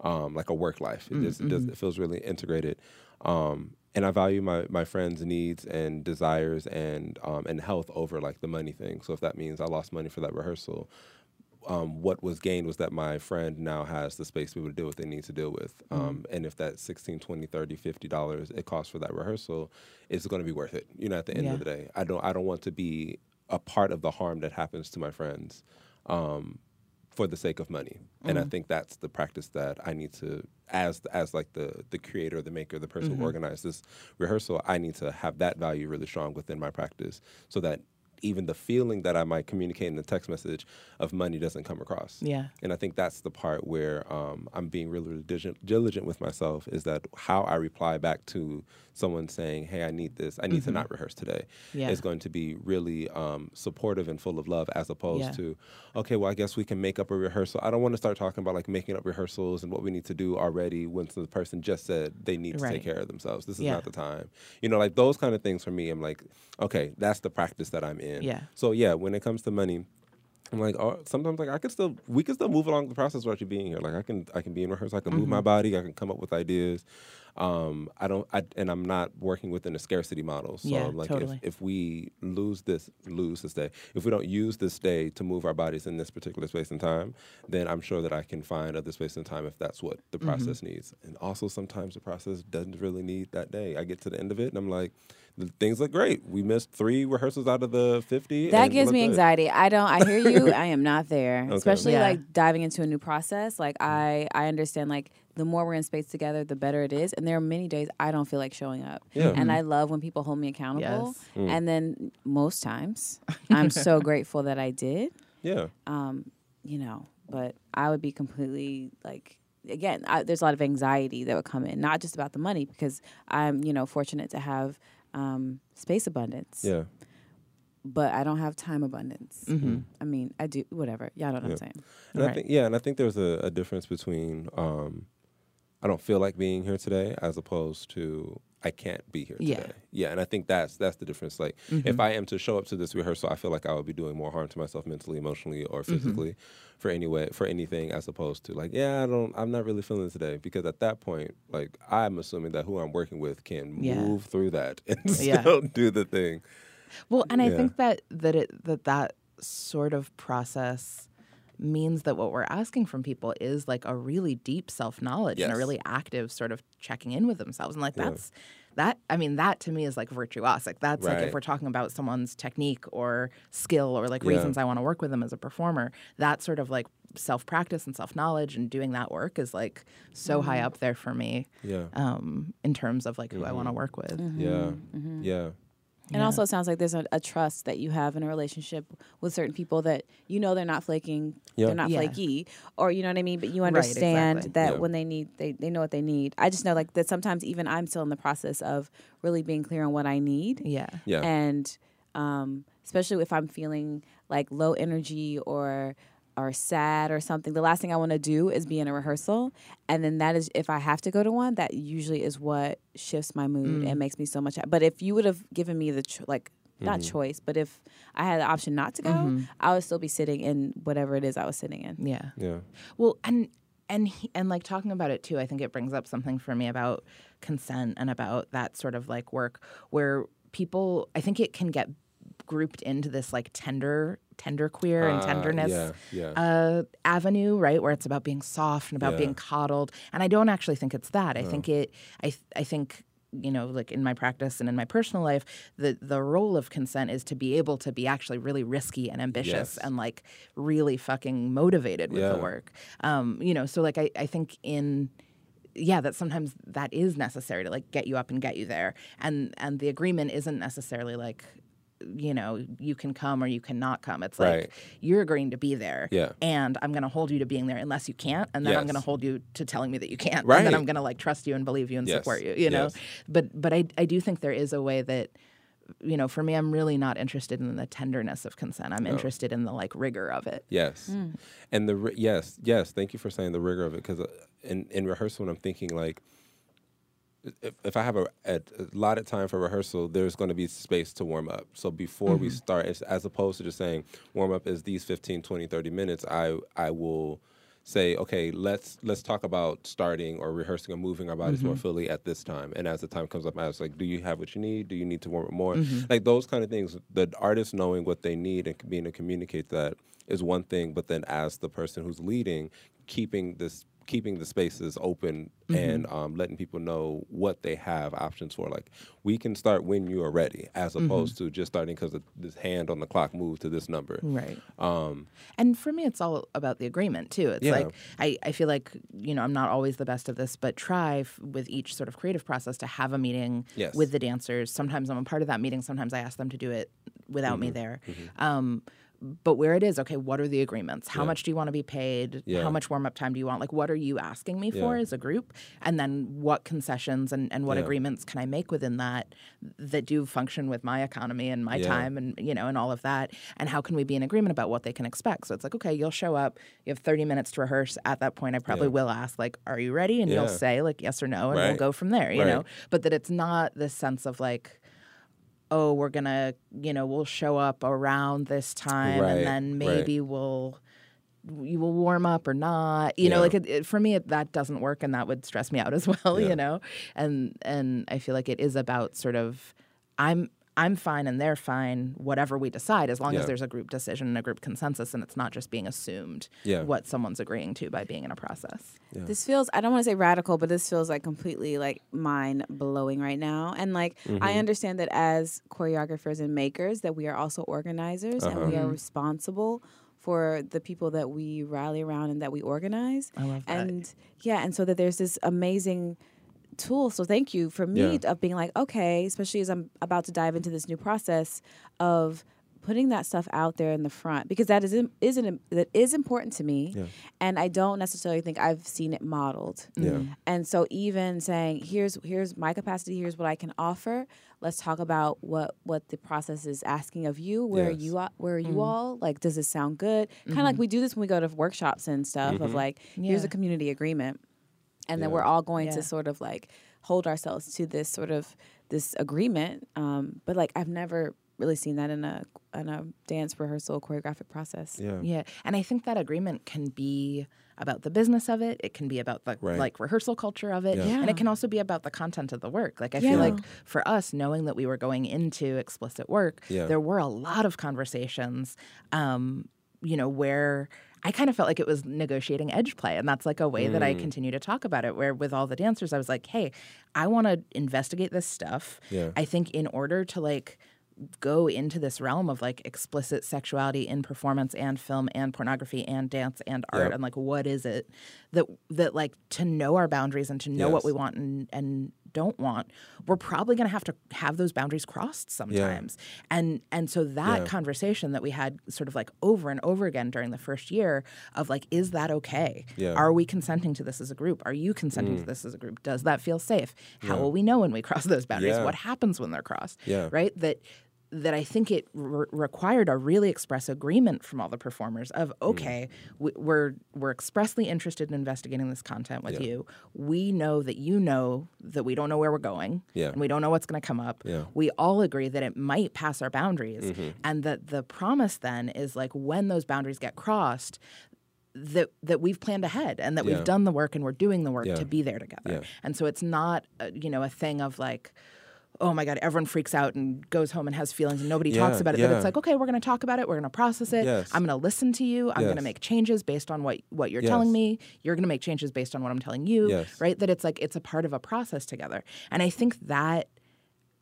um, like a work life. It, mm, just, it, does, mm-hmm. it feels really integrated. Um, and I value my, my friends' needs and desires and um, and health over like the money thing. So if that means I lost money for that rehearsal, um, what was gained was that my friend now has the space to be able to deal with what they need to deal with. Um, and if that 16 20 30 50 dollars it costs for that rehearsal, it's going to be worth it. You know, at the end Yeah. of the day, I don't I don't want to be a part of the harm that happens to my friends um, for the sake of money. And I mm-hmm. think that's the practice that I need to as as like the the creator, the maker, the person who mm-hmm. organized this rehearsal, I need to have that value really strong within my practice so that even the feeling that I might communicate in the text message of money doesn't come across. Yeah. And I think that's the part where um, I'm being really, really diligent, diligent with myself is that how I reply back to someone saying, hey, I need this, I need to not rehearse today, Yeah. is going to be really um, supportive and full of love as opposed Yeah. to, okay, well, I guess we can make up a rehearsal. I don't want to start talking about like making up rehearsals and what we need to do already when the person just said they need to Right. take care of themselves. This is Yeah. not the time. You know, like those kind of things for me, I'm like, okay, that's the practice that I'm Yeah. So yeah, when it comes to money, I'm like, oh, sometimes like I could still, we can still move along the process without you being here. Like I can, I can be in rehearsal, I can move my body, I can come up with ideas. Um, I don't, I, and I'm not working within a scarcity model. So Yeah, I'm like, totally. if, if we lose this, lose this day, if we don't use this day to move our bodies in this particular space and time, then I'm sure that I can find other space and time if that's what the Mm-hmm. process needs. And also sometimes the process doesn't really need that day. I get to the end of it and I'm like, things look great. We missed three rehearsals out of the 50. That gives me good. anxiety. I don't. I hear you. <laughs> I am not there. Especially Yeah. like diving into a new process. Like I, I understand. Like the more we're in space together, the better it is. And there are many days I don't feel like showing up. Yeah. And I love when people hold me accountable. Yes. Mm. And then most times, <laughs> I'm so grateful that I did. Yeah. Um, you know, but I would be completely like. Again, I, there's a lot of anxiety that would come in, not just about the money, because I'm, you know, fortunate to have um, space abundance Yeah. but I don't have time abundance. I mean, I do whatever. Y'all know what Yeah. I'm saying. And I think yeah, and I think there's a, a difference between um, I don't feel like being here today as opposed to I can't be here Yeah. today. Yeah, and I think that's that's the difference. Like if mm-hmm. I am to show up to this rehearsal, I feel like I would be doing more harm to myself mentally, emotionally, or mm-hmm. physically for any way for anything as opposed to like, yeah, I don't I'm not really feeling today. Because at that point, like I'm assuming that who I'm working with can Yeah. move through that <laughs> and Yeah. still do the thing. Well, and I think that that it that that sort of process means that what we're asking from people is like a really deep self knowledge and a really active sort of checking in with themselves, and like Yeah. that's that. I mean, that to me is like virtuosic. That's like if we're talking about someone's technique or skill or like Yeah. reasons I want to work with them as a performer. That sort of like self practice and self knowledge and doing that work is like so high up there for me Yeah. um, in terms of like who I want to Mm-hmm. work with. Yeah. Yeah. And also, it sounds like there's a, a trust that you have in a relationship with certain people that you know they're not flaking, Yeah. they're not Yeah. flaky, or you know what I mean. But you Right, understand exactly. that Yeah. when they need, they they know what they need. I just know like that sometimes even I'm still in the process of really being clear on what I need. Yeah. Yeah. And um, especially if I'm feeling like low energy or or sad or something, the last thing I want to do is be in a rehearsal. And then that is if I have to go to one, that usually is what shifts my mood and mm. makes me so much. But if you would have given me the cho- like not mm-hmm. choice, but if I had the option not to go, mm-hmm. I would still be sitting in whatever it is I was sitting in. Yeah. Yeah. Well, and and he, and like talking about it too, I think it brings up something for me about consent and about that sort of like work where people. I think it can get grouped into this like tender, tender queer and Uh, tenderness yeah, yeah. uh, avenue, right? Where it's about being soft and about Yeah. being coddled. And I don't actually think it's that. I think it. I th- I think you know, like in my practice and in my personal life, the the role of consent is to be able to be actually really risky and ambitious Yes. and like really fucking motivated with the work. Um, you know, so like I, I think in yeah, that sometimes that is necessary to like get you up and get you there. And and the agreement isn't necessarily like you know, you can come or you cannot come. It's like Right. you're agreeing to be there. Yeah. And I'm going to hold you to being there unless you can't. And then I'm going to hold you to telling me that you can't. And then I'm going to like trust you and believe you and Yes. support you, you know? Yes. But, but I, I do think there is a way that, you know, for me, I'm really not interested in the tenderness of consent. I'm interested in the like rigor of it. Yes, hmm. and the yes, yes. Thank you for saying the rigor of it because uh, in in rehearsal, when I'm thinking like, if, if I have a, a of time for rehearsal, there's going to be space to warm up. So before we mm-hmm. start, as, as opposed to just saying warm up is these 15, 20, 30 minutes, I I will say, okay, let's let's talk about starting or rehearsing or moving our bodies more mm-hmm. fully at this time. And as the time comes up, I was like, do you have what you need? Do you need to warm up more? Mm-hmm. Like those kind of things. The artist knowing what they need and being able to communicate that is one thing. But then as the person who's leading, keeping this keeping the spaces open and um, letting people know what they have options for. Like we can start when you are ready, as opposed to just starting because this hand on the clock moved to this number. Right. Um, And for me, it's all about the agreement too. It's Yeah. like I, I feel like you know I'm not always the best of this, but try f- with each sort of creative process to have a meeting Yes. with the dancers. Sometimes I'm a part of that meeting. Sometimes I ask them to do it without Mm-hmm. me there. Um, but where it is, okay, what are the agreements? How much do you want to be paid? Yeah. How much warm up time do you want? Like, what are you asking me for Yeah. as a group? And then what concessions and, and what Yeah. agreements can I make within that that do function with my economy and my Yeah. time and you know and all of that and how can we be in agreement about what they can expect so it's like okay you'll show up you have 30 minutes to rehearse at that point i probably Yeah. will ask like are you ready and you'll say like yes or no and we'll go from there you Right. know but that it's not this sense of like oh we're gonna you know we'll show up around this time Right, and then right. maybe we'll you will warm up or not you know like it, it, for me it, that doesn't work and that would stress me out as <laughs> well Yeah. you know and and i feel like it is about sort of i'm i'm fine and they're fine whatever we decide as long Yeah. as there's a group decision and a group consensus and it's not just being assumed Yeah. what someone's agreeing to by being in a process This feels I don't want to say radical, but this feels like completely like mind blowing right now. And like I mm-hmm. understand that as choreographers and makers that we are also organizers and we are uh-huh. responsible for the people that we rally around and that we organize. I love that. And yeah, and so that there's this amazing tool. So thank you for me Yeah. of being like, okay, especially as I'm about to dive into this new process of putting that stuff out there in the front because that is is an, that is important to me, Yeah. and I don't necessarily think I've seen it modeled. Yeah. And so even saying here's here's my capacity, here's what I can offer. Let's talk about what what the process is asking of you. Where are you where are you mm-hmm. all? Like, does this sound good? Kind of like mm-hmm. we do this when we go to workshops and stuff. Of mm-hmm. like, here's Yeah. a community agreement, and then we're all going Yeah. to sort of like hold ourselves to this sort of this agreement. Um, but like, I've never really seen that in a in a dance rehearsal choreographic process. yeah. Yeah, and I think that agreement can be about the business of it. It can be about the Right. like rehearsal culture of it, Yeah. and it can also be about the content of the work. Like I Yeah. feel like for us, knowing that we were going into explicit work, Yeah. there were a lot of conversations. Um, you know where. I kind of felt like it was negotiating edge play. And that's like a way that Mm. I continue to talk about it, where with all the dancers, I was like, hey, I want to investigate this stuff. Yeah. I think in order to like go into this realm of like explicit sexuality in performance and film and pornography and dance and art Yep. and like what is it that that like to know our boundaries and to know what we want and and don't want, we're probably going to have to have those boundaries crossed sometimes. And and so that Yeah. conversation that we had sort of like over and over again during the first year of like is that okay? Yeah. Mm. Are we consenting to this as a group? Are you consenting to this as a group? Does that feel safe? How will we know when we <laughs> cross those boundaries? Yeah. What happens when they're crossed? Yeah. Right? That that I think it re- required a really express agreement from all the performers of Mm. okay, we, we're we're expressly interested in investigating this content with Yeah. you. We know that you know that we don't know where we're going, Yeah. and we don't know what's going to come up. Yeah. Mm-hmm. We all agree that it might pass our boundaries, and that the promise then is like when those boundaries get crossed. That, that we've planned ahead and that Yeah. we've done the work and we're doing the work Yeah. to be there together. Yeah. And so it's not, uh, you know, a thing of like, oh my God, everyone freaks out and goes home and has feelings and nobody talks about it. But it's like, okay, we're going to talk about it. We're going to process it. Yes. I'm going to listen to you. I'm going to make changes based on what, what you're telling me. You're going to make changes based on what I'm telling you. Yes. Right? That it's like, it's a part of a process together. And I think that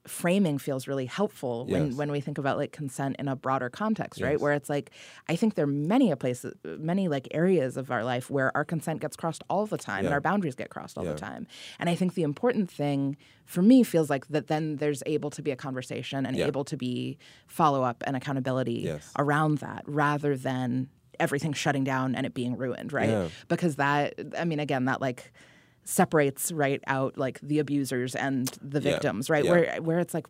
framing feels really helpful when, Yes. when we think about like consent in a broader context, right? Yes. Where it's like, I think there are many a places, many like areas of our life where our consent gets crossed all the time and our boundaries get crossed all Yeah. the time. And I think the important thing for me feels like that then there's able to be a conversation and Yeah. able to be follow up and accountability Yes. around that rather than everything shutting down and it being ruined, right? Yeah. Because that, I mean, again, that like separates right out like the abusers and the Yeah. victims, right? Yeah. Where where it's like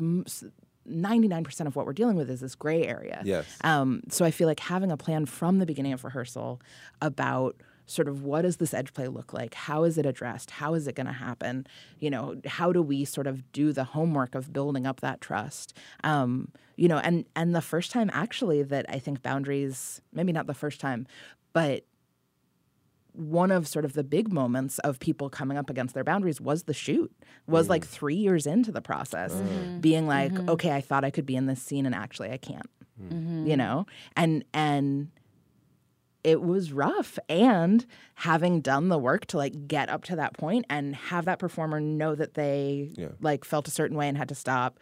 ninety nine percent of what we're dealing with is this gray area. Yes. Um, so I feel like having a plan from the beginning of rehearsal about sort of what does this edge play look like? How is it addressed? How is it going to happen? You know, how do we sort of do the homework of building up that trust? Um, you know, and and the first time actually that I think boundaries, maybe not the first time, but one of sort of the big moments of people coming up against their boundaries was the shoot was like mm. three years into the process mm. being like mm-hmm. okay i thought i could be in this scene and actually i can't mm-hmm. you know? And and it was rough and having done the work to like get up to that point and have that performer know that they Yeah. like felt a certain way and had to stop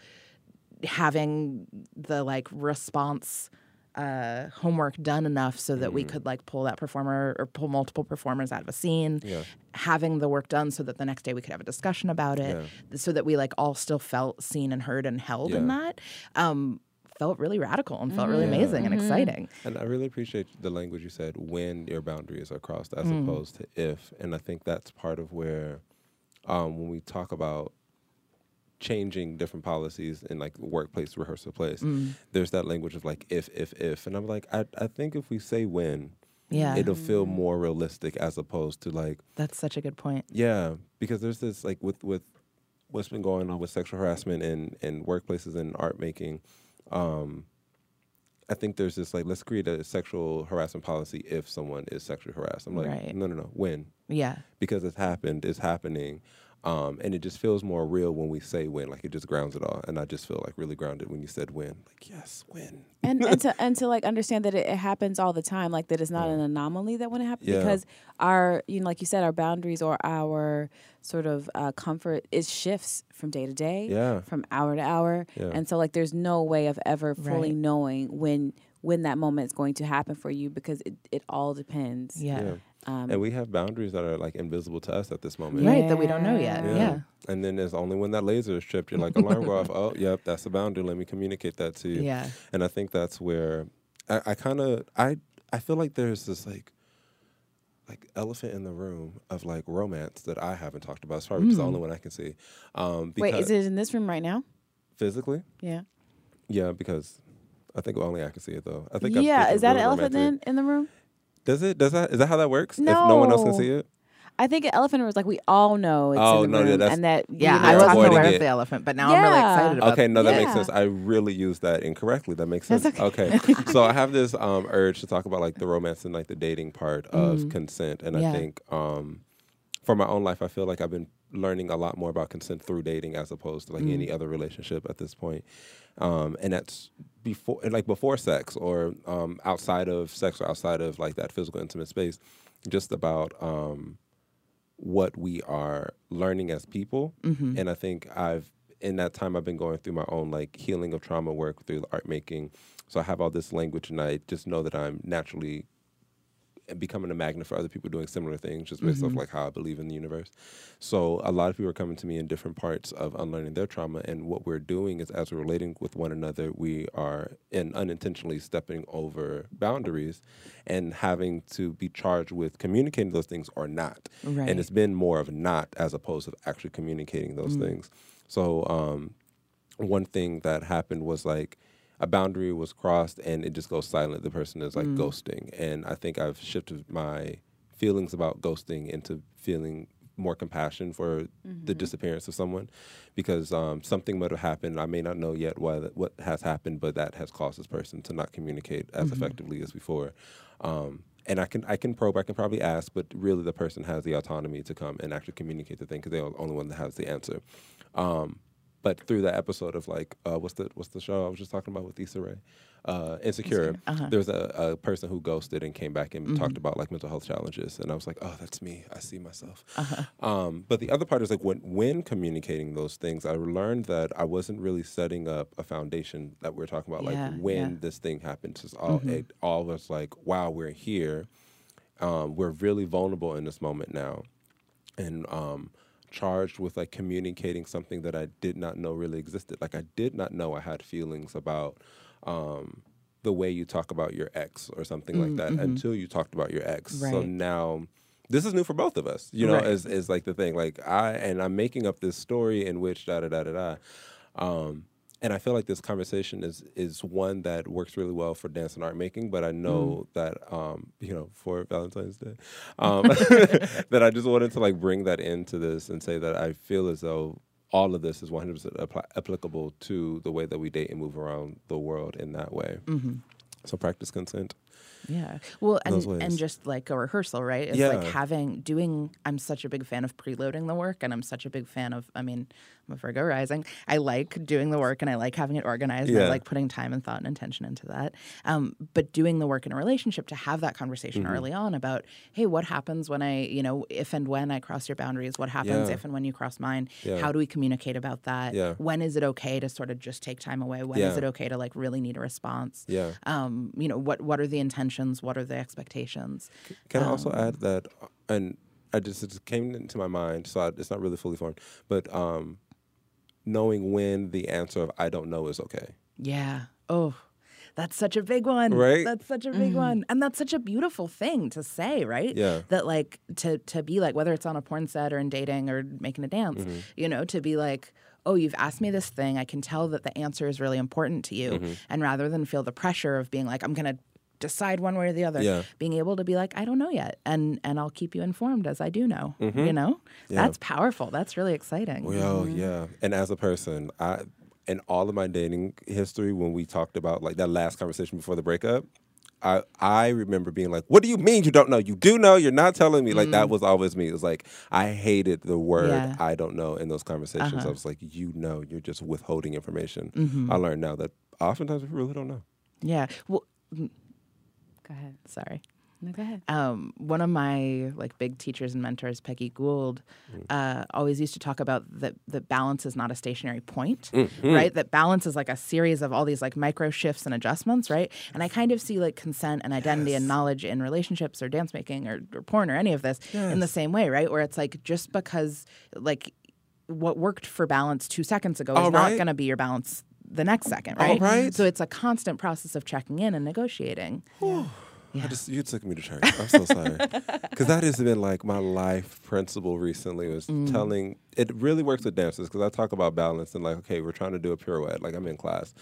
having the like response uh, homework done enough so that we could like pull that performer or pull multiple performers out of a scene Yeah. having the work done so that the next day we could have a discussion about it so that we like all still felt seen and heard and held in that um, felt really radical and felt really amazing and exciting And I really appreciate the language you said when your boundaries are crossed as Mm. opposed to if. And I think that's part of where, um, when we talk about changing different policies in like workplace, rehearsal place, Mm. there's that language of like if, if, if. And I'm like, I, I think if we say when, yeah it'll feel more realistic as opposed to like, that's such a good point yeah, because there's this like with with what's been going on with sexual harassment in in workplaces and art making. Um, I think there's this like let's create a sexual harassment policy if someone is sexually harassed. I'm like, Right. no, no, no. When? yeah Because it's happened. It's happening. Um, and it just feels more real when we say when. Like it just grounds it all. And I just feel like really grounded when you said when. Like yes, when. and <laughs> and to and to like understand that it, it happens all the time, like that it's not an anomaly that when it happens Yeah. because our you know like you said our boundaries or our sort of uh, comfort is shifts from day to day, Yeah. from hour to hour, Yeah. and so like there's no way of ever fully Right. knowing when when that moment is going to happen for you because it, it all depends. yeah, Yeah. Um, And we have boundaries that are like invisible to us at this moment. right that we don't know yet Yeah. yeah, And then there's only when that laser is tripped, you're like, alarm go off. <laughs> Oh, yep, that's the boundary. Let me communicate that to you. Yeah. And I think that's where I, I kind of I I feel like there's this like like elephant in the room of like romance that I haven't talked about. It's probably just the only one I can see. Um, wait, is it in this room right now? physically? Yeah. Yeah, because I think only I can see it though. I think I'm yeah, thinking is that an really elephant romantic. then in the room? Does it? Does that? Is that how that works? If no one else can see it. I think an elephant was like we all know it's Oh, in the no, yeah, room, that's- and that yeah you i wasn't aware it. of the elephant but now i'm really excited about it. Okay, no, that makes sense. I really used that incorrectly. That makes sense. That's okay. so I have this um, urge to talk about like the romance and like the dating part of consent, and Yeah. I think um, for my own life, I feel like I've been learning a lot more about consent through dating as opposed to like any other relationship at this point. Um, and that's before, like before sex or um, outside of sex or outside of like that physical intimate space, just about. Um, what we are learning as people. And I think I've in that time I've been going through my own like healing of trauma work through art making. So I have all this language and I just know that I'm naturally becoming a magnet for other people doing similar things, just based off like how I believe in the universe. So a lot of people are coming to me in different parts of unlearning their trauma, and what we're doing is as we're relating with one another, we are in unintentionally stepping over boundaries and having to be charged with communicating those things or not. Right. And it's been more of not as opposed to actually communicating those things. So um, one thing that happened was like a boundary was crossed and it just goes silent. The person is like ghosting. And I think I've shifted my feelings about ghosting into feeling more compassion for the disappearance of someone because um, something might have happened. I may not know yet what, what has happened, but that has caused this person to not communicate as effectively as before. Um, and I can I can probe, I can probably ask, but really the person has the autonomy to come and actually communicate the thing because they're the only one that has the answer. Um, but through that episode of like uh, what's the what's the show I was just talking about with Issa Rae, uh, Insecure. There was a, a person who ghosted and came back and talked about like mental health challenges, and I was like, oh, that's me. I see myself. Um, but the other part is like when when communicating those things, I learned that I wasn't really setting up a foundation that we're talking about. Yeah, like when yeah. this thing happens, it's all it all was like, wow, we're here. Um, we're really vulnerable in this moment now and um, charged with like communicating something that I did not know really existed. Like I did not know I had feelings about um, the way you talk about your ex or something like that until you talked about your ex. So now this is new for both of us. You know, Right. is is like the thing. Like I and I'm making up this story in which da da da da da. Um, and I feel like this conversation is is one that works really well for dance and art making. But I know that um, <laughs> you know for Valentine's Day, <laughs> um, <laughs> that I just wanted to like bring that into this and say that I feel as though all of this is 100% appli applicable to the way that we date and move around the world in that way. So practice consent. Yeah. Well, and and just like a rehearsal, right? It's Yeah. like having doing. I'm such a big fan of preloading the work, and I'm such a big fan of. I mean, I'm a Virgo rising. I like doing the work, and I like having it organized. And I like putting time and thought and intention into that. Um, but doing the work in a relationship to have that conversation Mm-hmm. early on about, hey, what happens when I, you know, if and when I cross your boundaries? What happens Yeah. if and when you cross mine? Yeah. How do we communicate about that? Yeah. When is it okay to sort of just take time away? When is Yeah. it okay to like really need a response? Yeah. um, you know what what are the intentions what are the expectations Can I also Um, add that, uh, and I just it just came into my mind, so I, it's not really fully formed, but um, knowing when the answer of I don't know is okay. yeah oh that's such a big one Right? that's such a big one and that's such a beautiful thing to say right Yeah. that like to to be like whether it's on a porn set or in dating or making a dance Mm-hmm. you know to be like oh you've asked me this thing i can tell that the answer is really important to you Mm-hmm. and rather than feel the pressure of being like i'm gonna decide one way or the other Yeah. being able to be like i don't know yet and and i'll keep you informed as i do know mm-hmm. you know Mm-hmm. Yeah. that's powerful that's really exciting Well, mm-hmm. yeah. And as a person, I in all of my dating history, when we talked about like that last conversation before the breakup, I I remember being like, "What do you mean you don't know? You do know. You're not telling me." Like that mm. was always me. It was like I hated the word Yeah. "I don't know" in those conversations. Uh-huh. I was like, "You know, you're just withholding information." Mm-hmm. I learned now that oftentimes we really don't know. Yeah. Well, Go ahead. sorry. No, go ahead. Um, one of my like big teachers and mentors, Peggy Gould, uh, always used to talk about that that balance is not a stationary point, right? That balance is like a series of all these like micro shifts and adjustments, right? And I kind of see like consent and identity and knowledge in relationships or dance making or, or porn or any of this in the same way, right? Where it's like just because like what worked for balance two seconds ago is All not going to be your balance the next second, All right? right. So it's a constant process of checking in and negotiating. Yeah. I just you took me to church. I'm so <laughs> sorry because that has been like my life principle recently was mm. telling. It really works with dancers because I talk about balance and like okay, we're trying to do a pirouette. Like I'm in class.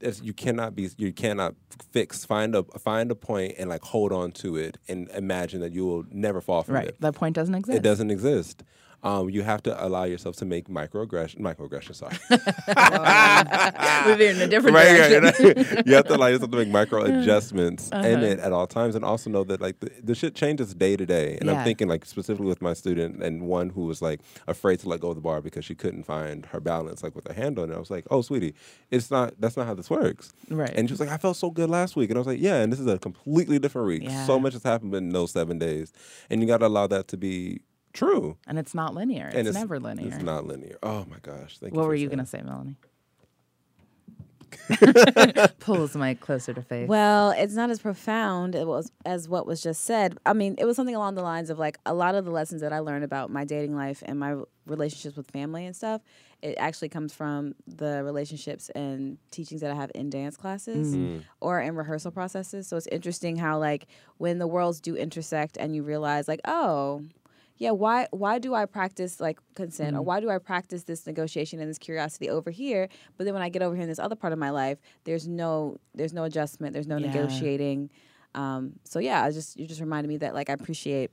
It's, you cannot be you cannot fix find a find a point and like hold on to it and imagine that you will never fall from Right. it. That point doesn't exist. It doesn't exist. Um, you have to allow yourself to make microaggression. Microaggression, sorry. <laughs> Moving in a different right, direction. right, right. <laughs> you have to allow yourself to make micro adjustments Uh-huh. in it at all times, and also know that like the, the shit changes day to day. And Yeah. I'm thinking like specifically with my student and one who was like afraid to let go of the bar because she couldn't find her balance like with her hand on it. I was like, oh sweetie, it's not. That's not how this works. Right. And she was like, I felt so good last week, and I was like, yeah, and this is a completely different week. Yeah. So much has happened in those seven days, and you got to allow that to be true. and it's not linear. It's, and never linear. It's not linear. Oh my gosh! Thank you. what were you going to say, Melanie? <laughs> <laughs> Pulls the mic closer to face. Well, it's not as profound as was as what was just said. I mean, it was something along the lines of like a lot of the lessons that I learned about my dating life and my relationships with family and stuff. It actually comes from the relationships and teachings that I have in dance classes mm-hmm. or in rehearsal processes. So it's interesting how like when the worlds do intersect and you realize like, oh, yeah, why why do I practice like consent or why do I practice this negotiation and this curiosity over here? But then when I get over here in this other part of my life, there's no there's no adjustment, there's no Yeah. negotiating. Um, so yeah, I just you just reminded me that like I appreciate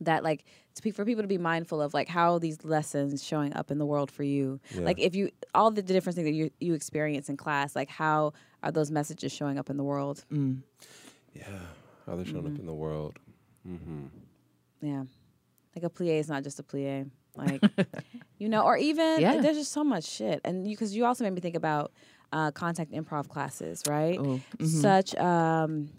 that like to be, for people to be mindful of like how these lessons showing up in the world for you. Yeah. Like if you all the different things that you you experience in class, like how are those messages showing up in the world? Yeah, how they're showing up in the world. hmm Yeah. Like a plie is not just a plie. Like, <laughs> you know, or even Yeah. there's just so much shit. And you, because you also made me think about uh, contact improv classes, right? Ooh, mhm. Such, um,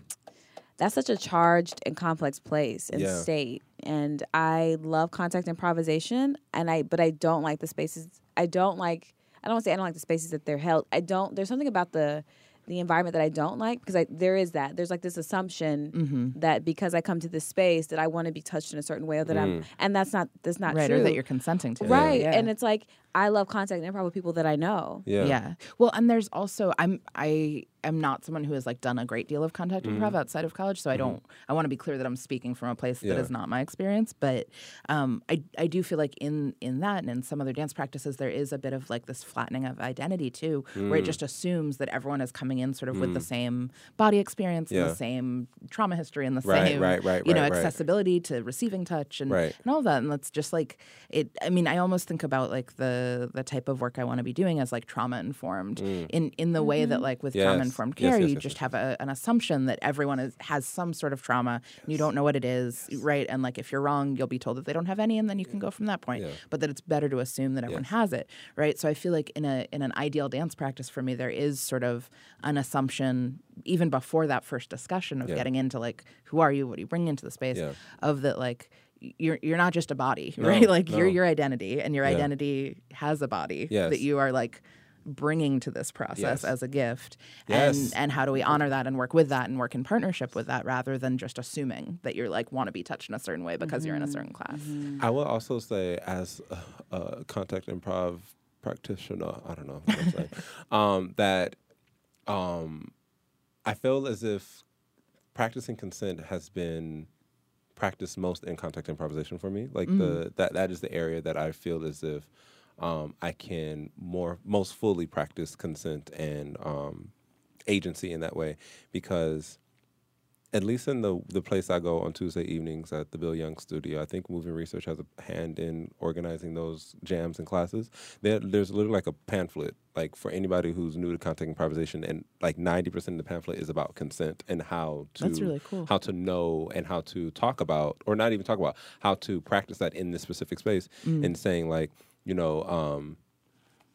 that's such a charged and complex place and Yeah. state. And I love contact improvisation. And I, but I don't like the spaces. I don't like, I don't want to say I don't like the spaces that they're held. I don't, there's something about the, the environment that I don't like because I, there is that there's like this assumption Mm-hmm. that because I come to this space that I want to be touched in a certain way or that I'm and that's not that's not right, true or that you're consenting to. it. right Yeah. and it's like I love contact and improv with people that I know Yeah. Yeah. Well, and there's also I'm I am not someone who has like done a great deal of contact improv mm-hmm. outside of college, so I mm-hmm. don't I want to be clear that I'm speaking from a place Yeah. that is not my experience, but um I I do feel like in in that and in some other dance practices there is a bit of like this flattening of identity too, where it mm. just assumes that everyone is coming in sort of with the mm. same body experience and the same trauma history and the Right, same right, right, you know accessibility to receiving touch and, and all that and that's just like it i mean i almost think about like the the type of work i want to be doing as like trauma informed mm. in in the way that mm-hmm. like with trauma Mm. Informed Yes, care yes, you yes, just yes. have a, an assumption that everyone is, has some sort of trauma and you don't know what it is right and like if you're wrong you'll be told that they don't have any and then you can go from that point Yeah. but that it's better to assume that everyone Yes. has it right so i feel like in a in an ideal dance practice for me there is sort of an assumption even before that first discussion of getting into like who are you what do you bring into the space of that like you're you're not just a body, <laughs> No, right? Like you're your identity, and your Yeah. identity has a body Yes. that you are like bringing to this process Yes. as a gift. Yes. And and how do we honor that and work with that and work in partnership with that rather than just assuming that you're like want to be touched in a certain way because you're in a certain class. I will also say, as a, a contact improv practitioner, I don't know what I'm saying, <laughs> um, that um, I feel as if practicing consent has been practiced most in contact improvisation for me. Like the that that is the area that I feel as if um, I can more most fully practice consent and um, agency in that way because at least in the the place I go on Tuesday evenings at the Bill Young Studio, I think Movement Research has a hand in organizing those jams and classes. There, there's literally like a pamphlet, like for anybody who's new to contact improvisation, and like ninety percent of the pamphlet is about consent and how to That's really cool. how to know and how to talk about, or not even talk about, how to practice that in this specific space, Mm. and saying like, you know, um,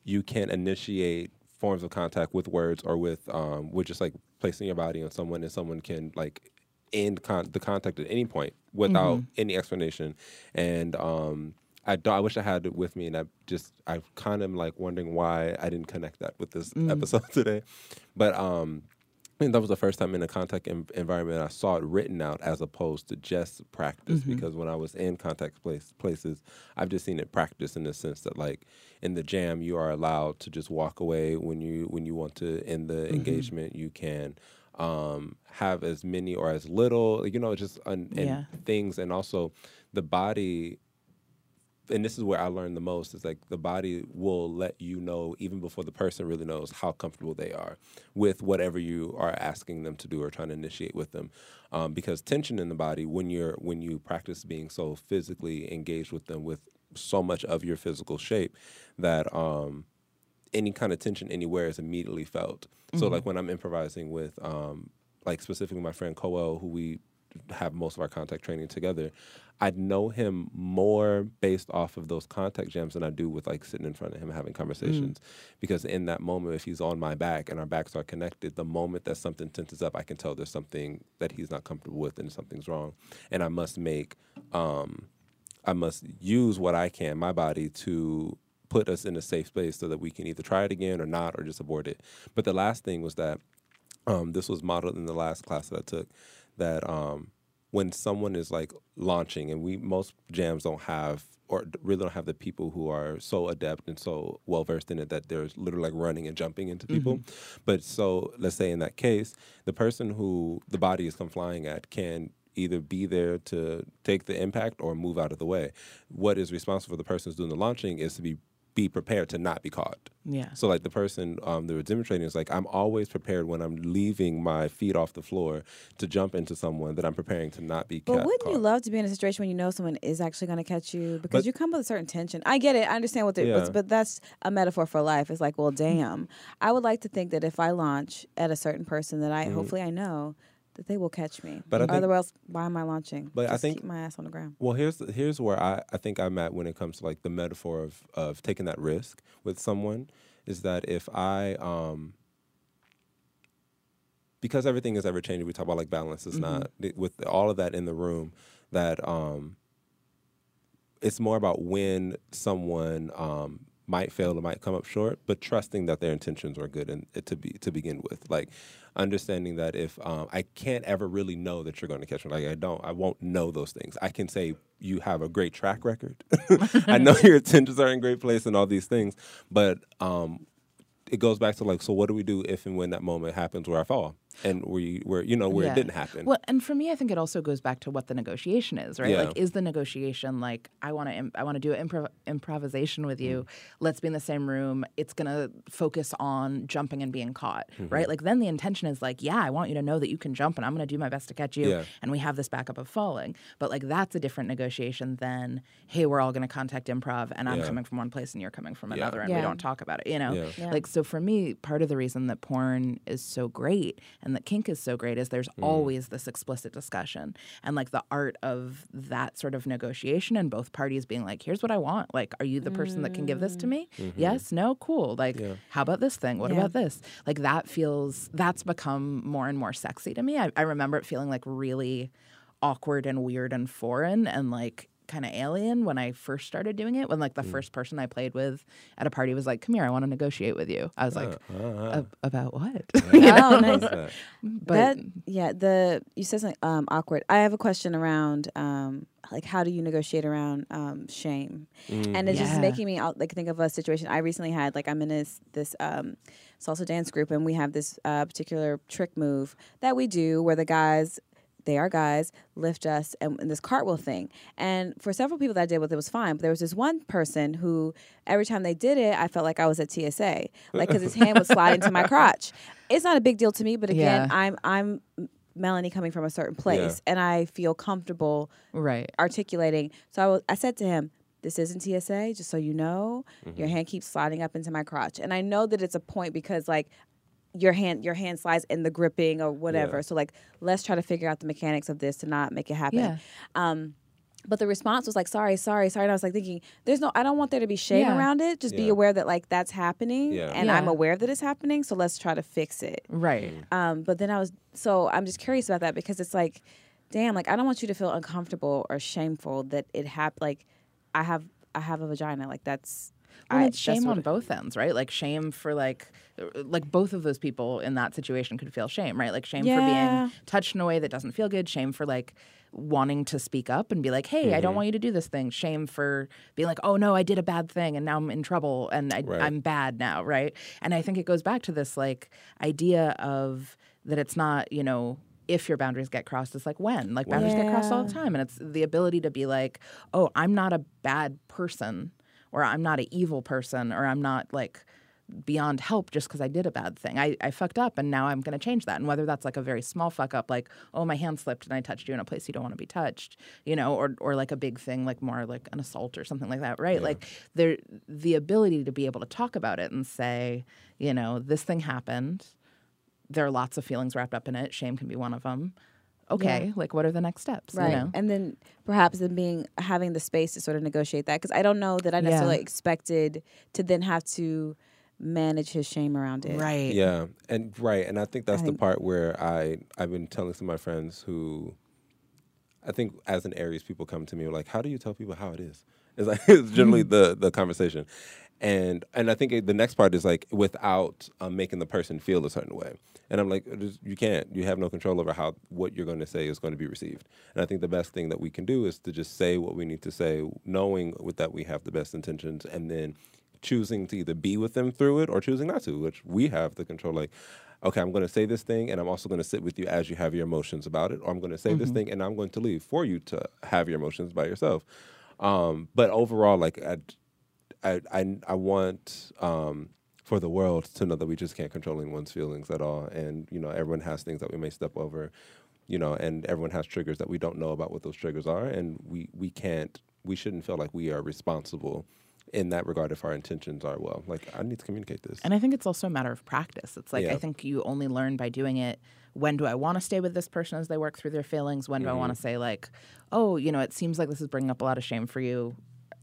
you can initiate forms of contact with words or with um, with just like placing your body on someone and someone can like end con- the contact at any point without any explanation. And um I, do, I wish I had it with me, and I just I kind of like wondering why I didn't connect that with this episode <laughs> today, but um, I think that was the first time in a contact en- environment I saw it written out as opposed to just practice. Because when I was in contact place places, I've just seen it practiced in the sense that like in the jam, you are allowed to just walk away when you when you want to end the engagement. You can um, have as many or as little, you know, just un- and Yeah. things, and also the body and this is where I learned the most is like the body will let you know even before the person really knows how comfortable they are with whatever you are asking them to do or trying to initiate with them. Um, because tension in the body when you're when you practice being so physically engaged with them with so much of your physical shape that um, any kind of tension anywhere is immediately felt. So like when I'm improvising with um, like specifically my friend Coel, who we have most of our contact training together, I'd know him more based off of those contact jams than I do with like sitting in front of him having conversations. Because in that moment, if he's on my back and our backs are connected, the moment that something tenses up, I can tell there's something that he's not comfortable with and something's wrong. And I must make um, I must use what I can, my body, to put us in a safe space so that we can either try it again or not or just abort it. But the last thing was that um, this was modeled in the last class that I took that um, when someone is like launching and we most jams don't have or really don't have the people who are so adept and so well versed in it that they're literally like running and jumping into people. But so let's say in that case, the person who the body is come flying at can either be there to take the impact or move out of the way. What is responsible for the person who's doing the launching is to be be prepared to not be caught. Yeah. So like the person um, that was demonstrating is like, I'm always prepared when I'm leaving my feet off the floor to jump into someone that I'm preparing to not be But ca- wouldn't you love to be in a situation when you know someone is actually going to catch you because But- you come with a certain tension? I get it. I understand what they're, Yeah. but, but that's a metaphor for life. It's like, well, damn. I would like to think that if I launch at a certain person that I hopefully I know that they will catch me. Mm-hmm. But think- otherwise, why am I launching? But I think- keep my ass on the ground. Well, here's here's where I, I think I'm at when it comes to like the metaphor of of taking that risk with someone is that if I um because everything is ever changing, we talk about like balance. It's not with all of that in the room that um it's more about when someone um might fail or might come up short, but trusting that their intentions are good and to be to begin with. Like understanding that if um, I can't ever really know that you're going to catch me, like I don't, I won't know those things. I can say you have a great track record. <laughs> I know your intentions are in great place and all these things, but um, it goes back to like, so what do we do if and when that moment happens where I fall and where you, where you know where Yeah. it didn't happen? Well, and for me, I think it also goes back to what the negotiation is, right? Yeah. Like, is the negotiation like I want to I want to do an improv- improvisation with you? Let's be in the same room. It's gonna focus on jumping and being caught, Mm-hmm. right? Like then the intention is like, yeah, I want you to know that you can jump, and I'm gonna do my best to catch you, Yeah. and we have this backup of falling. But like that's a different negotiation than hey, we're all gonna contact improv, and I'm Yeah. coming from one place and you're coming from Yeah. another, and Yeah. we don't talk about it, you know? Yeah. Yeah. Like so for me, part of the reason that porn is so great and that kink is so great is there's Mm. always this explicit discussion and like the art of that sort of negotiation and both parties being like, here's what I want. Like, are you the person that can give this to me? Yes, no, cool. Like, Yeah. how about this thing? What Yeah. about this? Like that feels that's become more and more sexy to me. I, I remember it feeling like really awkward and weird and foreign and like kind of alien when I first started doing it. When like the Mm. first person I played with at a party was like, "Come here, I want to negotiate with you." I was like, uh, "Ab- "About what?" <laughs> Oh, nice. <laughs> but that yeah the you said something um, awkward i have a question around um, like how do you negotiate around um, shame and it's just making me like think of a situation i recently had like i'm in this this um, salsa dance group and we have this uh, particular trick move that we do where the guys they are guys lift us and, and this cartwheel thing. And for several people that i did with it was fine but there was this one person who every time they did it i felt like i was at tsa like because his hand would slide into my <laughs> crotch. It's not a big deal to me but again Yeah. i'm i'm melanie coming from a certain place and i feel comfortable right. articulating. So I wa- I said to him this isn't tsa just so you know. Your mm-hmm. hand keeps sliding up into my crotch. And i know that it's a point because like your hand your hand slides in the gripping or whatever Yeah. so like let's try to figure out the mechanics of this to not make it happen Yeah. um but the response was like sorry sorry sorry and i was like thinking there's no i don't want there to be shame Yeah. around it just be aware that like that's happening Yeah. and i'm aware that it's happening so let's try to fix it Right. um, but then I was so I'm just curious about that because it's like, damn, like I don't want you to feel uncomfortable or shameful that it happened. Like I have I have a vagina. Like that's Well, I, it's shame on both ends, right? Like shame for like, uh, like both of those people in that situation could feel shame, right? Like shame Yeah. for being touched in a way that doesn't feel good. Shame for like wanting to speak up and be like, "Hey, I Mm-hmm. don't want you to do this thing." Shame for being like, "Oh no, I did a bad thing and now I'm in trouble and I, Right. I'm bad now," right? And I think it goes back to this like idea of that it's not, you know. If your boundaries get crossed, it's like when. Like boundaries get crossed all the time. And it's the ability to be like, oh, I'm not a bad person, or I'm not an evil person, or I'm not like beyond help just because I did a bad thing. I, I fucked up and now I'm going to change that. And whether that's like a very small fuck up, like, oh, my hand slipped and I touched you in a place you don't want to be touched, you know, or, or like a big thing, like more like an assault or something like that, right? Like there, the ability to be able to talk about it and say, you know, this thing happened. There are lots of feelings wrapped up in it. Shame can be one of them. Okay, like what are the next steps? Right. You know? And then perhaps then being having the space to sort of negotiate that because I don't know that I necessarily Yeah. expected to then have to manage his shame around it. Right. Yeah, and right, and I think that's the think- part where I I've been telling some of my friends who, I think as an Aries, people come to me like, "How do you tell people how it is?" <laughs> It's like <laughs> it's generally <laughs> the the conversation, and and I think it- the next part is like without um, making the person feel a certain way. And I'm like, you can't. You have no control over how what you're going to say is going to be received. And I think the best thing that we can do is to just say what we need to say, knowing with that we have the best intentions, and then choosing to either be with them through it or choosing not to, which we have the control. Like, okay, I'm going to say this thing, and I'm also going to sit with you as you have your emotions about it, or I'm going to say this thing, and I'm going to leave for you to have your emotions by yourself. Um, but overall, like, I, I, I, I want um, for the world to know that we just can't control anyone's feelings at all, and you know, everyone has things that we may step over, you know, and everyone has triggers that we don't know about what those triggers are, and we we can't, we shouldn't feel like we are responsible in that regard if our intentions are well. Like, I need to communicate this. And I think it's also a matter of practice. It's like Yeah. I think you only learn by doing it. When do I want to stay with this person as they work through their feelings? When do I want Mm-hmm. to say like, oh, you know, it seems like this is bringing up a lot of shame for you.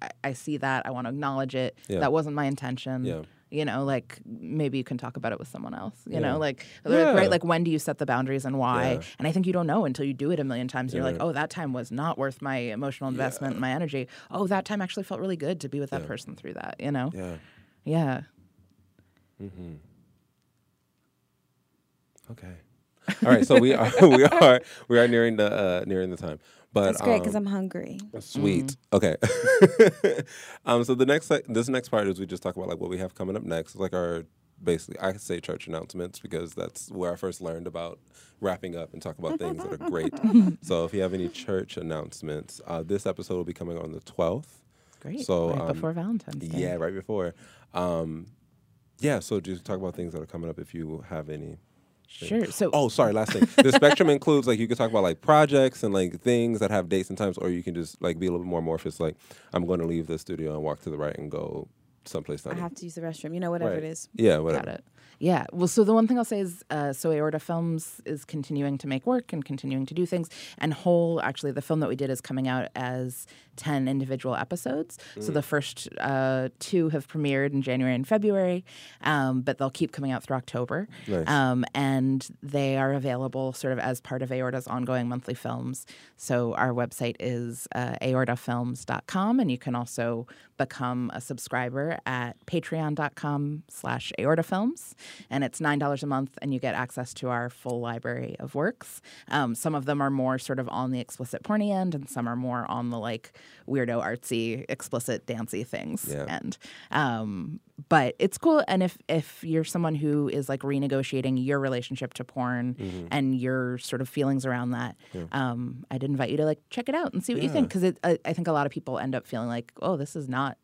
I, I see that. I want to acknowledge it. Yeah. That wasn't my intention. Yeah. You know, like maybe you can talk about it with someone else. You Yeah. know, like Yeah. right, like when do you set the boundaries and why? Yeah. And I think you don't know until you do it a million times. You're like, oh, that time was not worth my emotional investment and my energy. Oh, that time actually felt really good to be with that person through that. You know, yeah. yeah. mm-hmm Okay. All right. So we are <laughs> we are we are nearing the uh, nearing the time. But That's great because um, I'm hungry. Sweet. Okay. <laughs> um. So the next like, this next part is we just talk about like what we have coming up next, like our basically I say church announcements because that's where I first learned about wrapping up and talk about things that are great. <laughs> so if you have any church announcements, uh, this episode will be coming on the twelfth. Great. So, right um, before Valentine's Day. Yeah, right before. Um, yeah. So just talk about things that are coming up if you have any. Sure. So Oh, sorry. Last thing. The spectrum <laughs> includes like you can talk about like projects and like things that have dates and times, or you can just like be a little bit more amorphous. Like I'm going to leave the studio and walk to the right and go someplace. I have to use the restroom. You know, whatever Right. it is. Yeah, whatever. Got it. Yeah. Well, so the one thing I'll say is, uh, so Aorta Films is continuing to make work and continuing to do things. And Whole, actually, the film that we did is coming out as 10 individual episodes. Mm. So the first uh, two have premiered in January and February, um, but they'll keep coming out through October. Nice. Um, and they are available sort of as part of Aorta's ongoing monthly films. So our website is uh, aortafilms.com, and you can also become a subscriber at patreon.com slash aortafilms. And it's $9 a month, and you get access to our full library of works. Um, some of them are more sort of on the explicit porny end, and some are more on the like weirdo, artsy, explicit, dancey things Yeah. end. Um, but it's cool. And if if you're someone who is like renegotiating your relationship to porn Mm-hmm. and your sort of feelings around that, um, I'd invite you to like check it out and see what you think because I, I think a lot of people end up feeling like, oh, this is not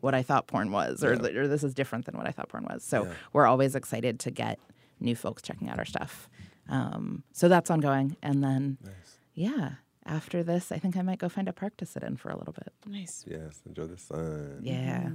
what I thought porn was, or, or this is different than what I thought porn was. So we're always excited to get new folks checking out our stuff. Um, so that's ongoing, and then yeah. After this, I think I might go find a park to sit in for a little bit. Nice. Yes, enjoy the sun. Yeah.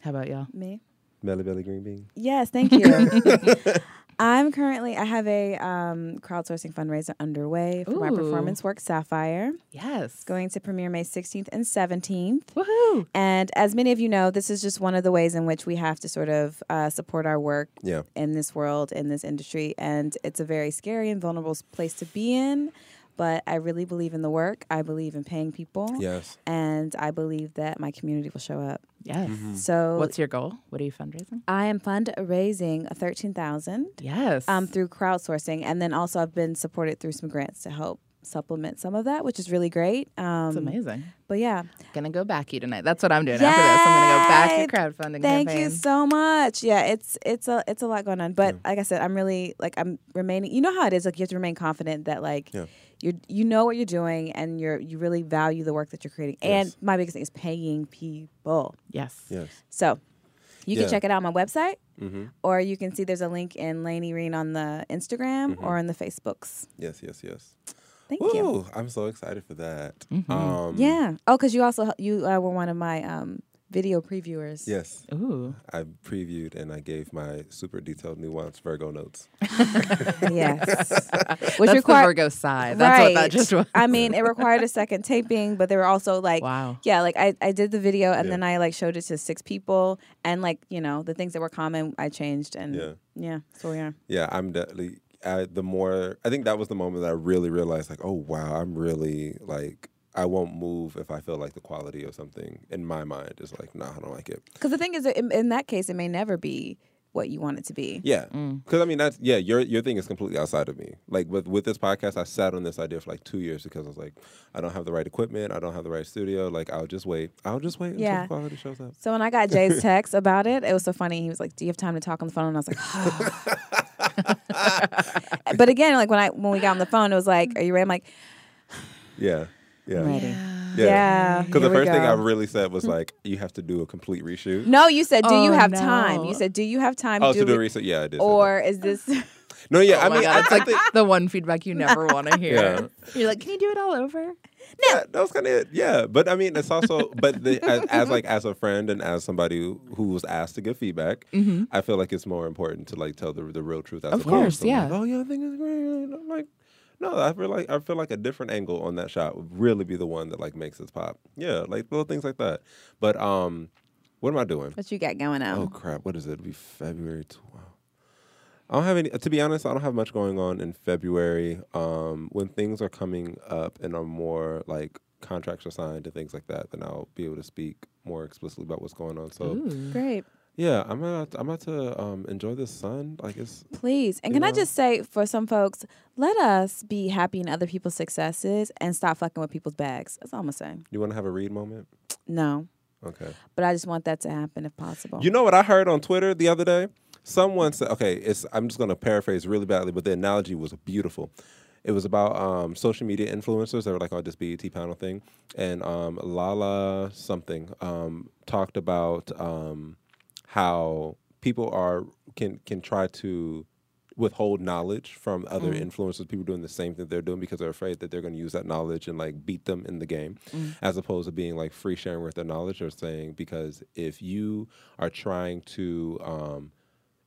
How about y'all? Me? Melly belly green bean. Yes, thank you. <laughs> I'm currently, I have a um, crowdsourcing fundraiser underway for my performance work, Sapphire. Yes. Going to premiere May 16th and 17th. Woohoo! And as many of you know, this is just one of the ways in which we have to sort of uh, support our work Yeah. in this world, in this industry. And it's a very scary and vulnerable place to be in. But I really believe in the work. I believe in paying people. Yes. And I believe that my community will show up. Yes. So What's your goal? What are you fundraising? I am fundraising thirteen thousand Yes. um, through crowdsourcing, and then also I've been supported through some grants to help supplement some of that, which is really great. Um, It's amazing. But yeah, Gonna go back you tonight. That's what I'm doing after this. I'm gonna go back your crowdfunding Thank campaign. you so much. Yeah, it's it's a it's a lot going on, but like I said, I'm really like I'm remaining. You know how it is. Like you have to remain confident that like Yeah. You you know what you're doing and you're you really value the work that you're creating. Yes. And my biggest thing is paying people. Yes. Yes. So you Yeah. can check it out on my website, Mm-hmm. or you can see there's a link in Lainey Reen on the Instagram Mm-hmm. or in the Facebooks. Yes. Yes. Yes. Thank you. Woo! I'm so excited for that. Um, Yeah. Oh, because you also you uh, were one of my um, video previewers. Yes. Ooh. I previewed and I gave my super detailed nuanced Virgo notes. <laughs> <laughs> Yes. That's Which the Virgo side. That's what that just was. I mean, it required a second taping, but they were also like, Wow. yeah, like I, I did the video and Yeah. then I like showed it to six people and like you know the things that were common I changed and Yeah. yeah, so we are. Yeah, I'm definitely. I, the more I think that was the moment that I really realized, like, oh wow, I'm really like I won't move if I feel like the quality of something in my mind is like, nah, I don't like it. Because the thing is, in, in that case, it may never be what you want it to be. Yeah, mm. because I mean that's yeah. Your your thing is completely outside of me. Like with with this podcast, I sat on this idea for like two years because I was like, I don't have the right equipment, I don't have the right studio. Like I'll just wait. I'll just wait Yeah. until the quality shows up. So when I got Jay's <laughs> text about it, it was so funny. He was like, "Do you have time to talk on the phone?" And I was like, <laughs> "But again, like when I when we got on the phone, it was like, "Are you ready?" I'm like, Yeah, yeah, "Ready." yeah. Yeah. Because the first thing I really said was like, you have to do a complete reshoot. No, you said, "Do you Oh, have time?" You said, "Do you have time Oh, to to do a reshoot. Yeah, I did. say that. Or is this? <laughs> no, yeah. Oh I Oh my mean, God, it's like think the one feedback you never want to <laughs> hear. Yeah. You're like, can you do it all over? yeah, that was kind of it. Yeah, but I mean, it's also, but the, as, as like as a friend and as somebody who, who was asked to give feedback, mm-hmm. I feel like it's more important to like tell the the real truth. As Of opposed course, to, like, yeah. oh yeah, I think it's great. I'm like, no, I feel like I feel like a different angle on that shot would really be the one that like makes it pop. Yeah, like little things like that. But um, what am I doing? what you got going on? Oh crap! What is it? It'll be February 12th. I don't have any. To be honest, I don't have much going on in February. Um, when things are coming up and are more like contracts are signed and things like that, then I'll be able to speak more explicitly about what's going on. So Great. Yeah, I'm about I'm about to um, enjoy the sun. Like it's Please. And can I just say for some folks, let us be happy in other people's successes and stop fucking with people's bags. That's all I'm gonna say. you want to have a read moment? No. Okay. But I just want that to happen if possible. You know what I heard on Twitter the other day? Someone said, okay, it's I'm just going to paraphrase really badly, but the analogy was beautiful. It was about um, social media influencers that were like on this BET panel thing, and um, Lala something um, talked about um, how people are can can try to withhold knowledge from other influencers, people doing the same thing they're doing because they're afraid that they're going to use that knowledge and like beat them in the game, as opposed to being like free sharing with their knowledge. They're saying because if you are trying to, um,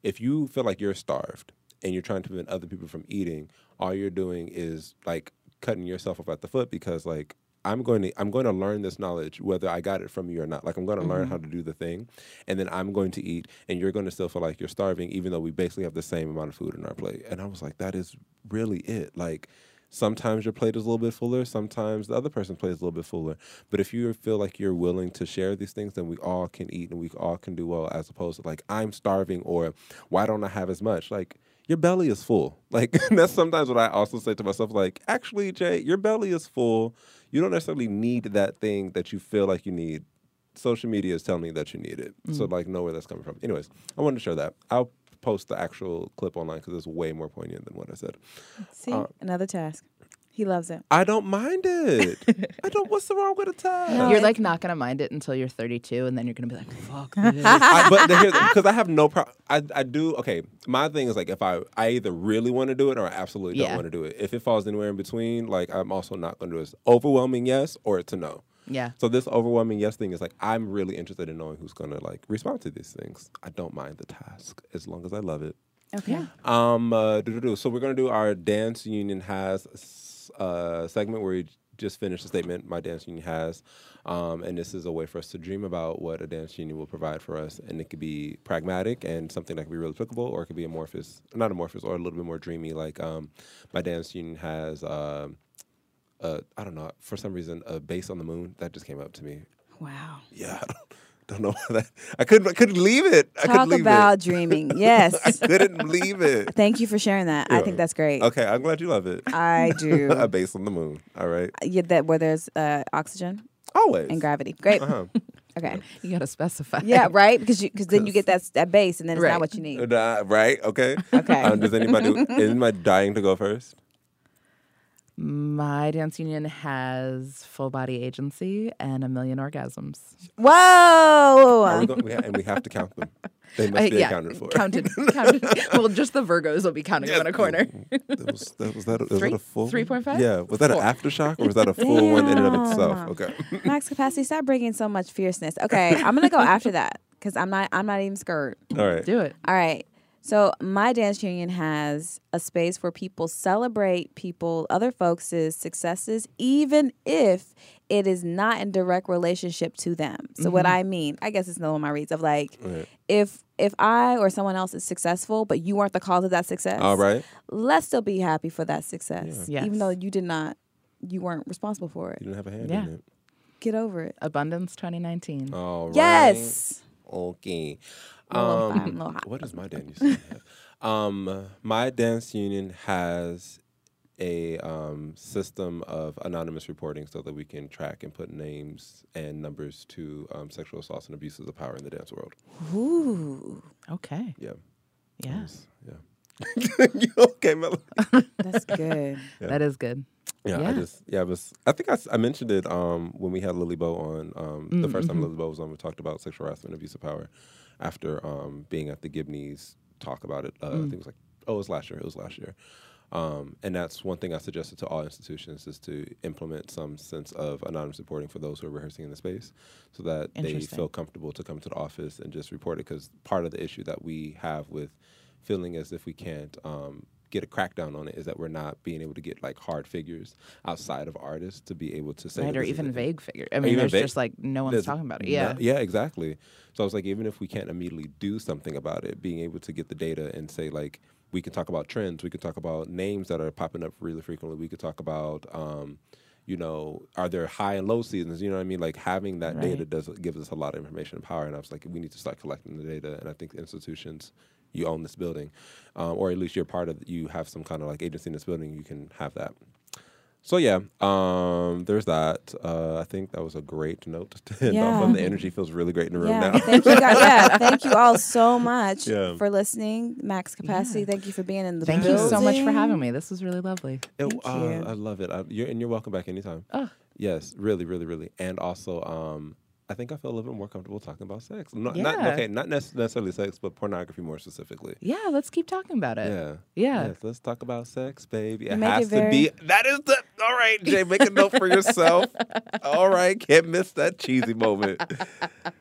if you feel like you're starved and you're trying to prevent other people from eating, all you're doing is like cutting yourself off at the foot because like I'm going to I'm going to learn this knowledge whether I got it from you or not. Like I'm going to learn mm-hmm. how to do the thing, and then I'm going to eat, and you're going to still feel like you're starving, even though we basically have the same amount of food in our plate. And I was like, that is really it. Like sometimes your plate is a little bit fuller, sometimes the other person's plate is a little bit fuller. But if you feel like you're willing to share these things, then we all can eat and we all can do well, as opposed to like I'm starving or why don't I have as much? Like your belly is full. <laughs> Like that's sometimes what I also say to myself. Like actually, Jay, your belly is full. You don't necessarily need that thing that you feel like you need. Social media is telling me that you need it. So like know where that's coming from. Anyways, I wanted to share that. I'll post the actual clip online because it's way more poignant than what I said. See, uh, another task. He loves it. I don't mind it. <laughs> I don't. What's the wrong with a tag? No, You're like not gonna mind it until you're 32, and then you're gonna be like, "Fuck <laughs> this." I, but because I have no problem. I, I do okay. My thing is like if I I either really want to do it or I absolutely don't Yeah. want to do it. If it falls anywhere in between, like I'm also not going to do it. It's overwhelming yes or it's a no. yeah. So this overwhelming yes thing is like I'm really interested in knowing who's going to like respond to these things. I don't mind the task as long as I love it. Okay. Um, uh, so we're gonna do our dance union has uh, segment where we just finished the statement my dance union has, um, and this is a way for us to dream about what a dance union will provide for us, and it could be pragmatic and something that could be really applicable, or it could be amorphous, not amorphous, or a little bit more dreamy. Like um, my dance union has, uh, I don't know, for some reason, a base on the moon that just came up to me. Wow. Yeah, <laughs> don't, don't know <laughs> that. I couldn't. I couldn't leave it. I Talk couldn't leave about it. dreaming. <laughs> Yes. I couldn't leave it. <laughs> Thank you for sharing that. I think that's great. Okay, I'm glad you love it. I do. A base on the moon. All right. yeah, that where there's uh, oxygen Always. and gravity. Great. Uh-huh. Okay. You gotta specify. Yeah, right. Because you because then you get that that base, and then it's Right. not what you need. Uh, right. Okay. Okay. Um, does anybody is anybody dying to go first? My dance union has full body agency and a million orgasms. Whoa. Are we ha- and we have to count them. They must Uh, be yeah, accounted for. counted. <laughs> counted. well, just the Virgos will be counting them in a corner. <laughs> That was that was that, a- was Three? that a full? 3.5? Yeah. Was that Four. an aftershock or was that a full one in and of itself? Okay. <laughs> Max capacity. Stop bringing so much fierceness. Okay, I'm gonna go after that because I'm not. I'm not even scared. All right. Do it. All right. So my dance union has a space where people celebrate people, other folks' successes, even if it is not in direct relationship to them. So what mm-hmm. I mean, I guess it's no one of my reads of like, Right. if if I or someone else is successful, but you weren't the cause of that success, All right. let's still be happy for that success, Yeah. even though you did not you weren't responsible for it. You didn't have a hand Yeah. in it. Get over it. Abundance 2019. All right. Yes. Okay. Um, five, what does my dance union <laughs> have? Um, my dance union has a um, system of anonymous reporting so that we can track and put names and numbers to um, sexual assaults and abuses of power in the dance world. Ooh, Okay. Yeah. Yeah. Yeah. <laughs> you okay, Melanie? <laughs> that's good. Yeah. That is good. Yeah, I just yeah, I was I think I, I mentioned it um when we had Lily Bo on um the Mm, first time mhm. Lily Bo was on we talked about sexual harassment and abuse of power after um being at the Gibney's talk about it uh, I Mm. think it was like oh it was last year it was last year um and that's one thing I suggested to all institutions is to implement some sense of anonymous reporting for those who are rehearsing in the space so that they feel comfortable to come to the office and just report it because part of the issue that we have with feeling as if we can't um, get a crackdown on it is that we're not being able to get like hard figures outside of artists to be able to say right, or even vague figures. I mean, there's vague- just like no one's talking about it. no- Yeah. yeah, exactly. So I was like, even if we can't immediately do something about it, being able to get the data and say like, we can talk about trends, we can talk about names that are popping up really frequently, we could talk about. Um, you know, are there high and low seasons? You know what I mean? Like having that data does gives us a lot of information and power. And I was like, we need to start collecting the data. And I think institutions, you own this building, um, or at least you're part of. You have some kind of like agency in this building. You can have that. So yeah, um, there's that. Uh, I think that was a great note to end off on. The energy feels really great in the room Yeah, now. thank you guys. <laughs> Yeah, thank you all so much Yeah. for listening. Max capacity. Yeah. Thank you for being in the Thank you so much for having me. This was really lovely. It- Thank uh, you. I love it. I, you're, and you're welcome back anytime. Oh. Yes, really, really, really. And also, um, I think I feel a little bit more comfortable talking about sex. Not, not Yeah. okay, not necessarily sex, but pornography more specifically. Yeah, let's keep talking about it. Yeah. Yeah. Yes, let's talk about sex, baby. It make has it to be. <laughs> That is the. All right, Jay, make a note for yourself. <laughs> all right, can't miss that cheesy moment. <laughs>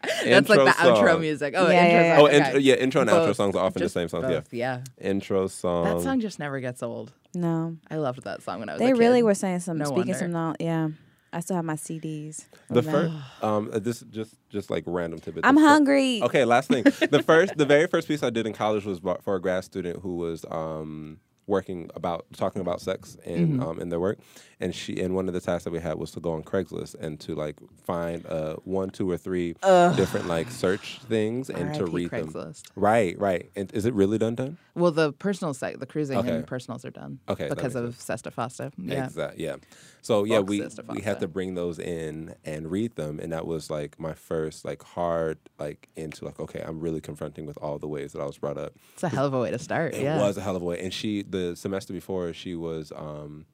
That's like Intro the outro music. Oh, Yeah, intro yeah, yeah. song. Oh, okay. int- yeah, intro and outro songs are often the same songs. both, yeah. Yeah. Intro song. That song just never gets old. No, I loved that song when I was they a really were saying some, No speaking wonder. some. knowledge. Yeah, I still have my CDs. The first, um, uh, this just just like random tidbit. I'm The fir- hungry. Okay, last thing. <laughs> The first, the very first piece I did in college was for a grad student who was um, working about talking about sex in Mm-hmm. um, in their work, and she and one of the tasks that we had was to go on Craigslist and to like find uh, one, two, or three different like search things and to R.I.P. read them. Craigslist. Right, right. And is it really done done? Well, the personal site, the cruising Okay. and personals are done. Okay, Because makes of SESTA FOSTA. Yeah. Exactly. Yeah. So yeah, we we had to bring those in and read them, and that was like my first like hard like into like okay, I'm really confronting with all the ways that I was brought up. It's a hell of a way to start. Yeah. It yeah. was a hell of a way. And she, the semester before, she was, um,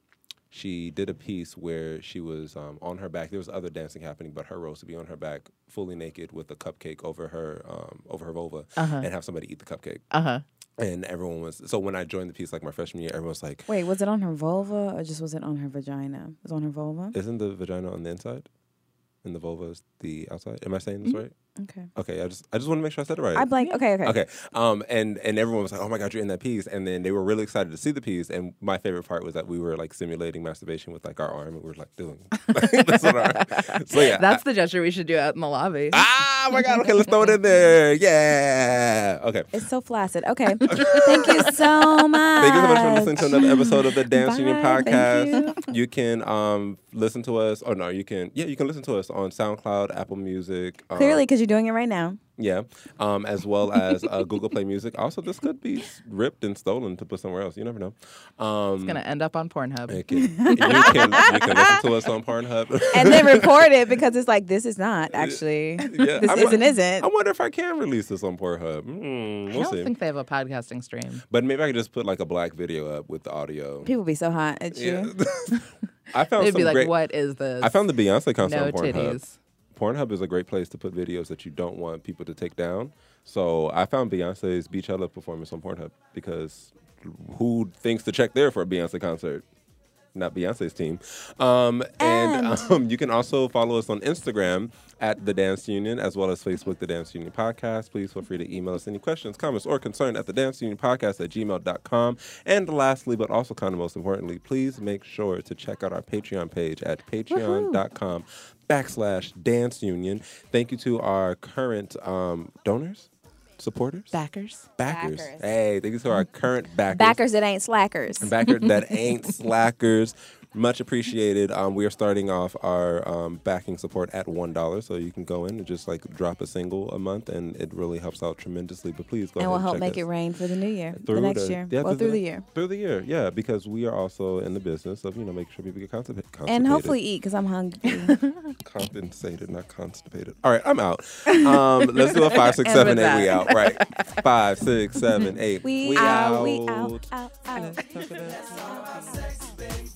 she did a piece where she was um, on her back. There was other dancing happening, but her role was to be on her back, fully naked, with a cupcake over her, um, over her vulva, Uh-huh. and have somebody eat the cupcake. Uh huh. And everyone was so when I joined the piece, like my freshman year, everyone was like, Wait, was it on her vulva or just was it on her vagina? It was on her vulva. "Isn't the vagina on the inside, and the vulva is the outside?" Am I saying this mm-hmm. right? Okay. Okay, I just I just want to make sure I said it right. I blank. Okay, okay. Okay. Um, and and everyone was like, "Oh my god, you're in that piece!" And then they were really excited to see the piece. And my favorite part was that we were like simulating masturbation with like our arm, and we were like doing. <laughs> this with our. So yeah, That's the gesture we should do out in the lobby. ah, my god. Okay, let's throw it in there. Yeah. Okay. It's so flaccid. Okay. <laughs> Thank you so much. Thank you so much for listening to another episode of the Dance Union Bye. Thank podcast. You. can um listen to us. Oh no, you can. Yeah, you can listen to us on SoundCloud, Apple Music. Um, Clearly, because you're doing it right now. Yeah, um, as well as uh, Google Play Music. Also, this could be ripped and stolen to put somewhere else. You never know. Um, It's gonna end up on Pornhub. it can- you can you can listen to us on Pornhub. <laughs> And then report it because it's like, this is not actually. Yeah, this I isn't, isn't. I wonder if I can release this on Pornhub. Mm, I we'll don't see. think they have a podcasting stream. but maybe I could just put like a black video up with the audio. People be so hot at you. Yeah. <laughs> I found They'd some be like, great. "What is this?" I found the Beyonce concert no on Pornhub. titties. Pornhub is a great place to put videos that you don't want people to take down. So I found Beyonce's Beachella performance on Pornhub because who thinks to check there for a Beyonce concert? Not Beyonce's team. Um, and And- <laughs> um, you can also follow us on Instagram at The Dance Union as well as Facebook, The Dance Union Podcast. Please feel free to email us any questions, comments, or concern at The Dance Union Podcast at gmail.com. And lastly, but also kind of most importantly, please make sure to check out our Patreon page at patreon.com backslash dance union. Thank you to our current um, donors. Supporters, Backers. backers. Backers. Hey, thank you to our current backers. Backers that ain't slackers. Backers that ain't <laughs> slackers. Much appreciated. Um, we are starting off our um, backing support at one dollar, so you can go in and just like drop a single a month, and it really helps out tremendously. But please go ahead and ahead will and help check make us it rain for the new year, the through next the- year. yeah, well, through the the- year. Through the year, yeah, because we are also in the business of you know making sure people get constipa- constipated. And hopefully eat because I'm hungry. <laughs> compensated, not constipated. All right, I'm out. Um, let's do a <laughs> five, six, And seven, with eight. We that. Out. <laughs> Right, five, six, seven, eight. we, out, we out, out, out. <laughs>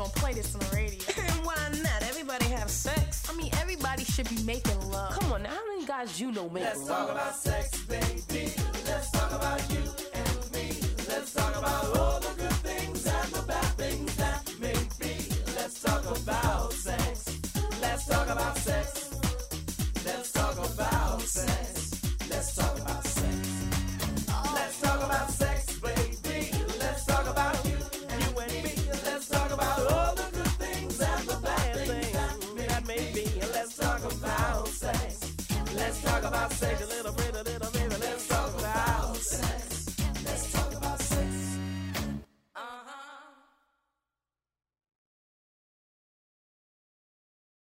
gonna play this on the radio. <laughs> and why not? Everybody have sex. I mean, everybody should be making love. Come on, now, how many guys you know make Let's love? Let's talk about sex, baby. Let's talk about you and me. Let's talk about all the good things and the bad things that may be. Let's talk about sex. Let's talk about sex. Let's talk about sex. I say, the little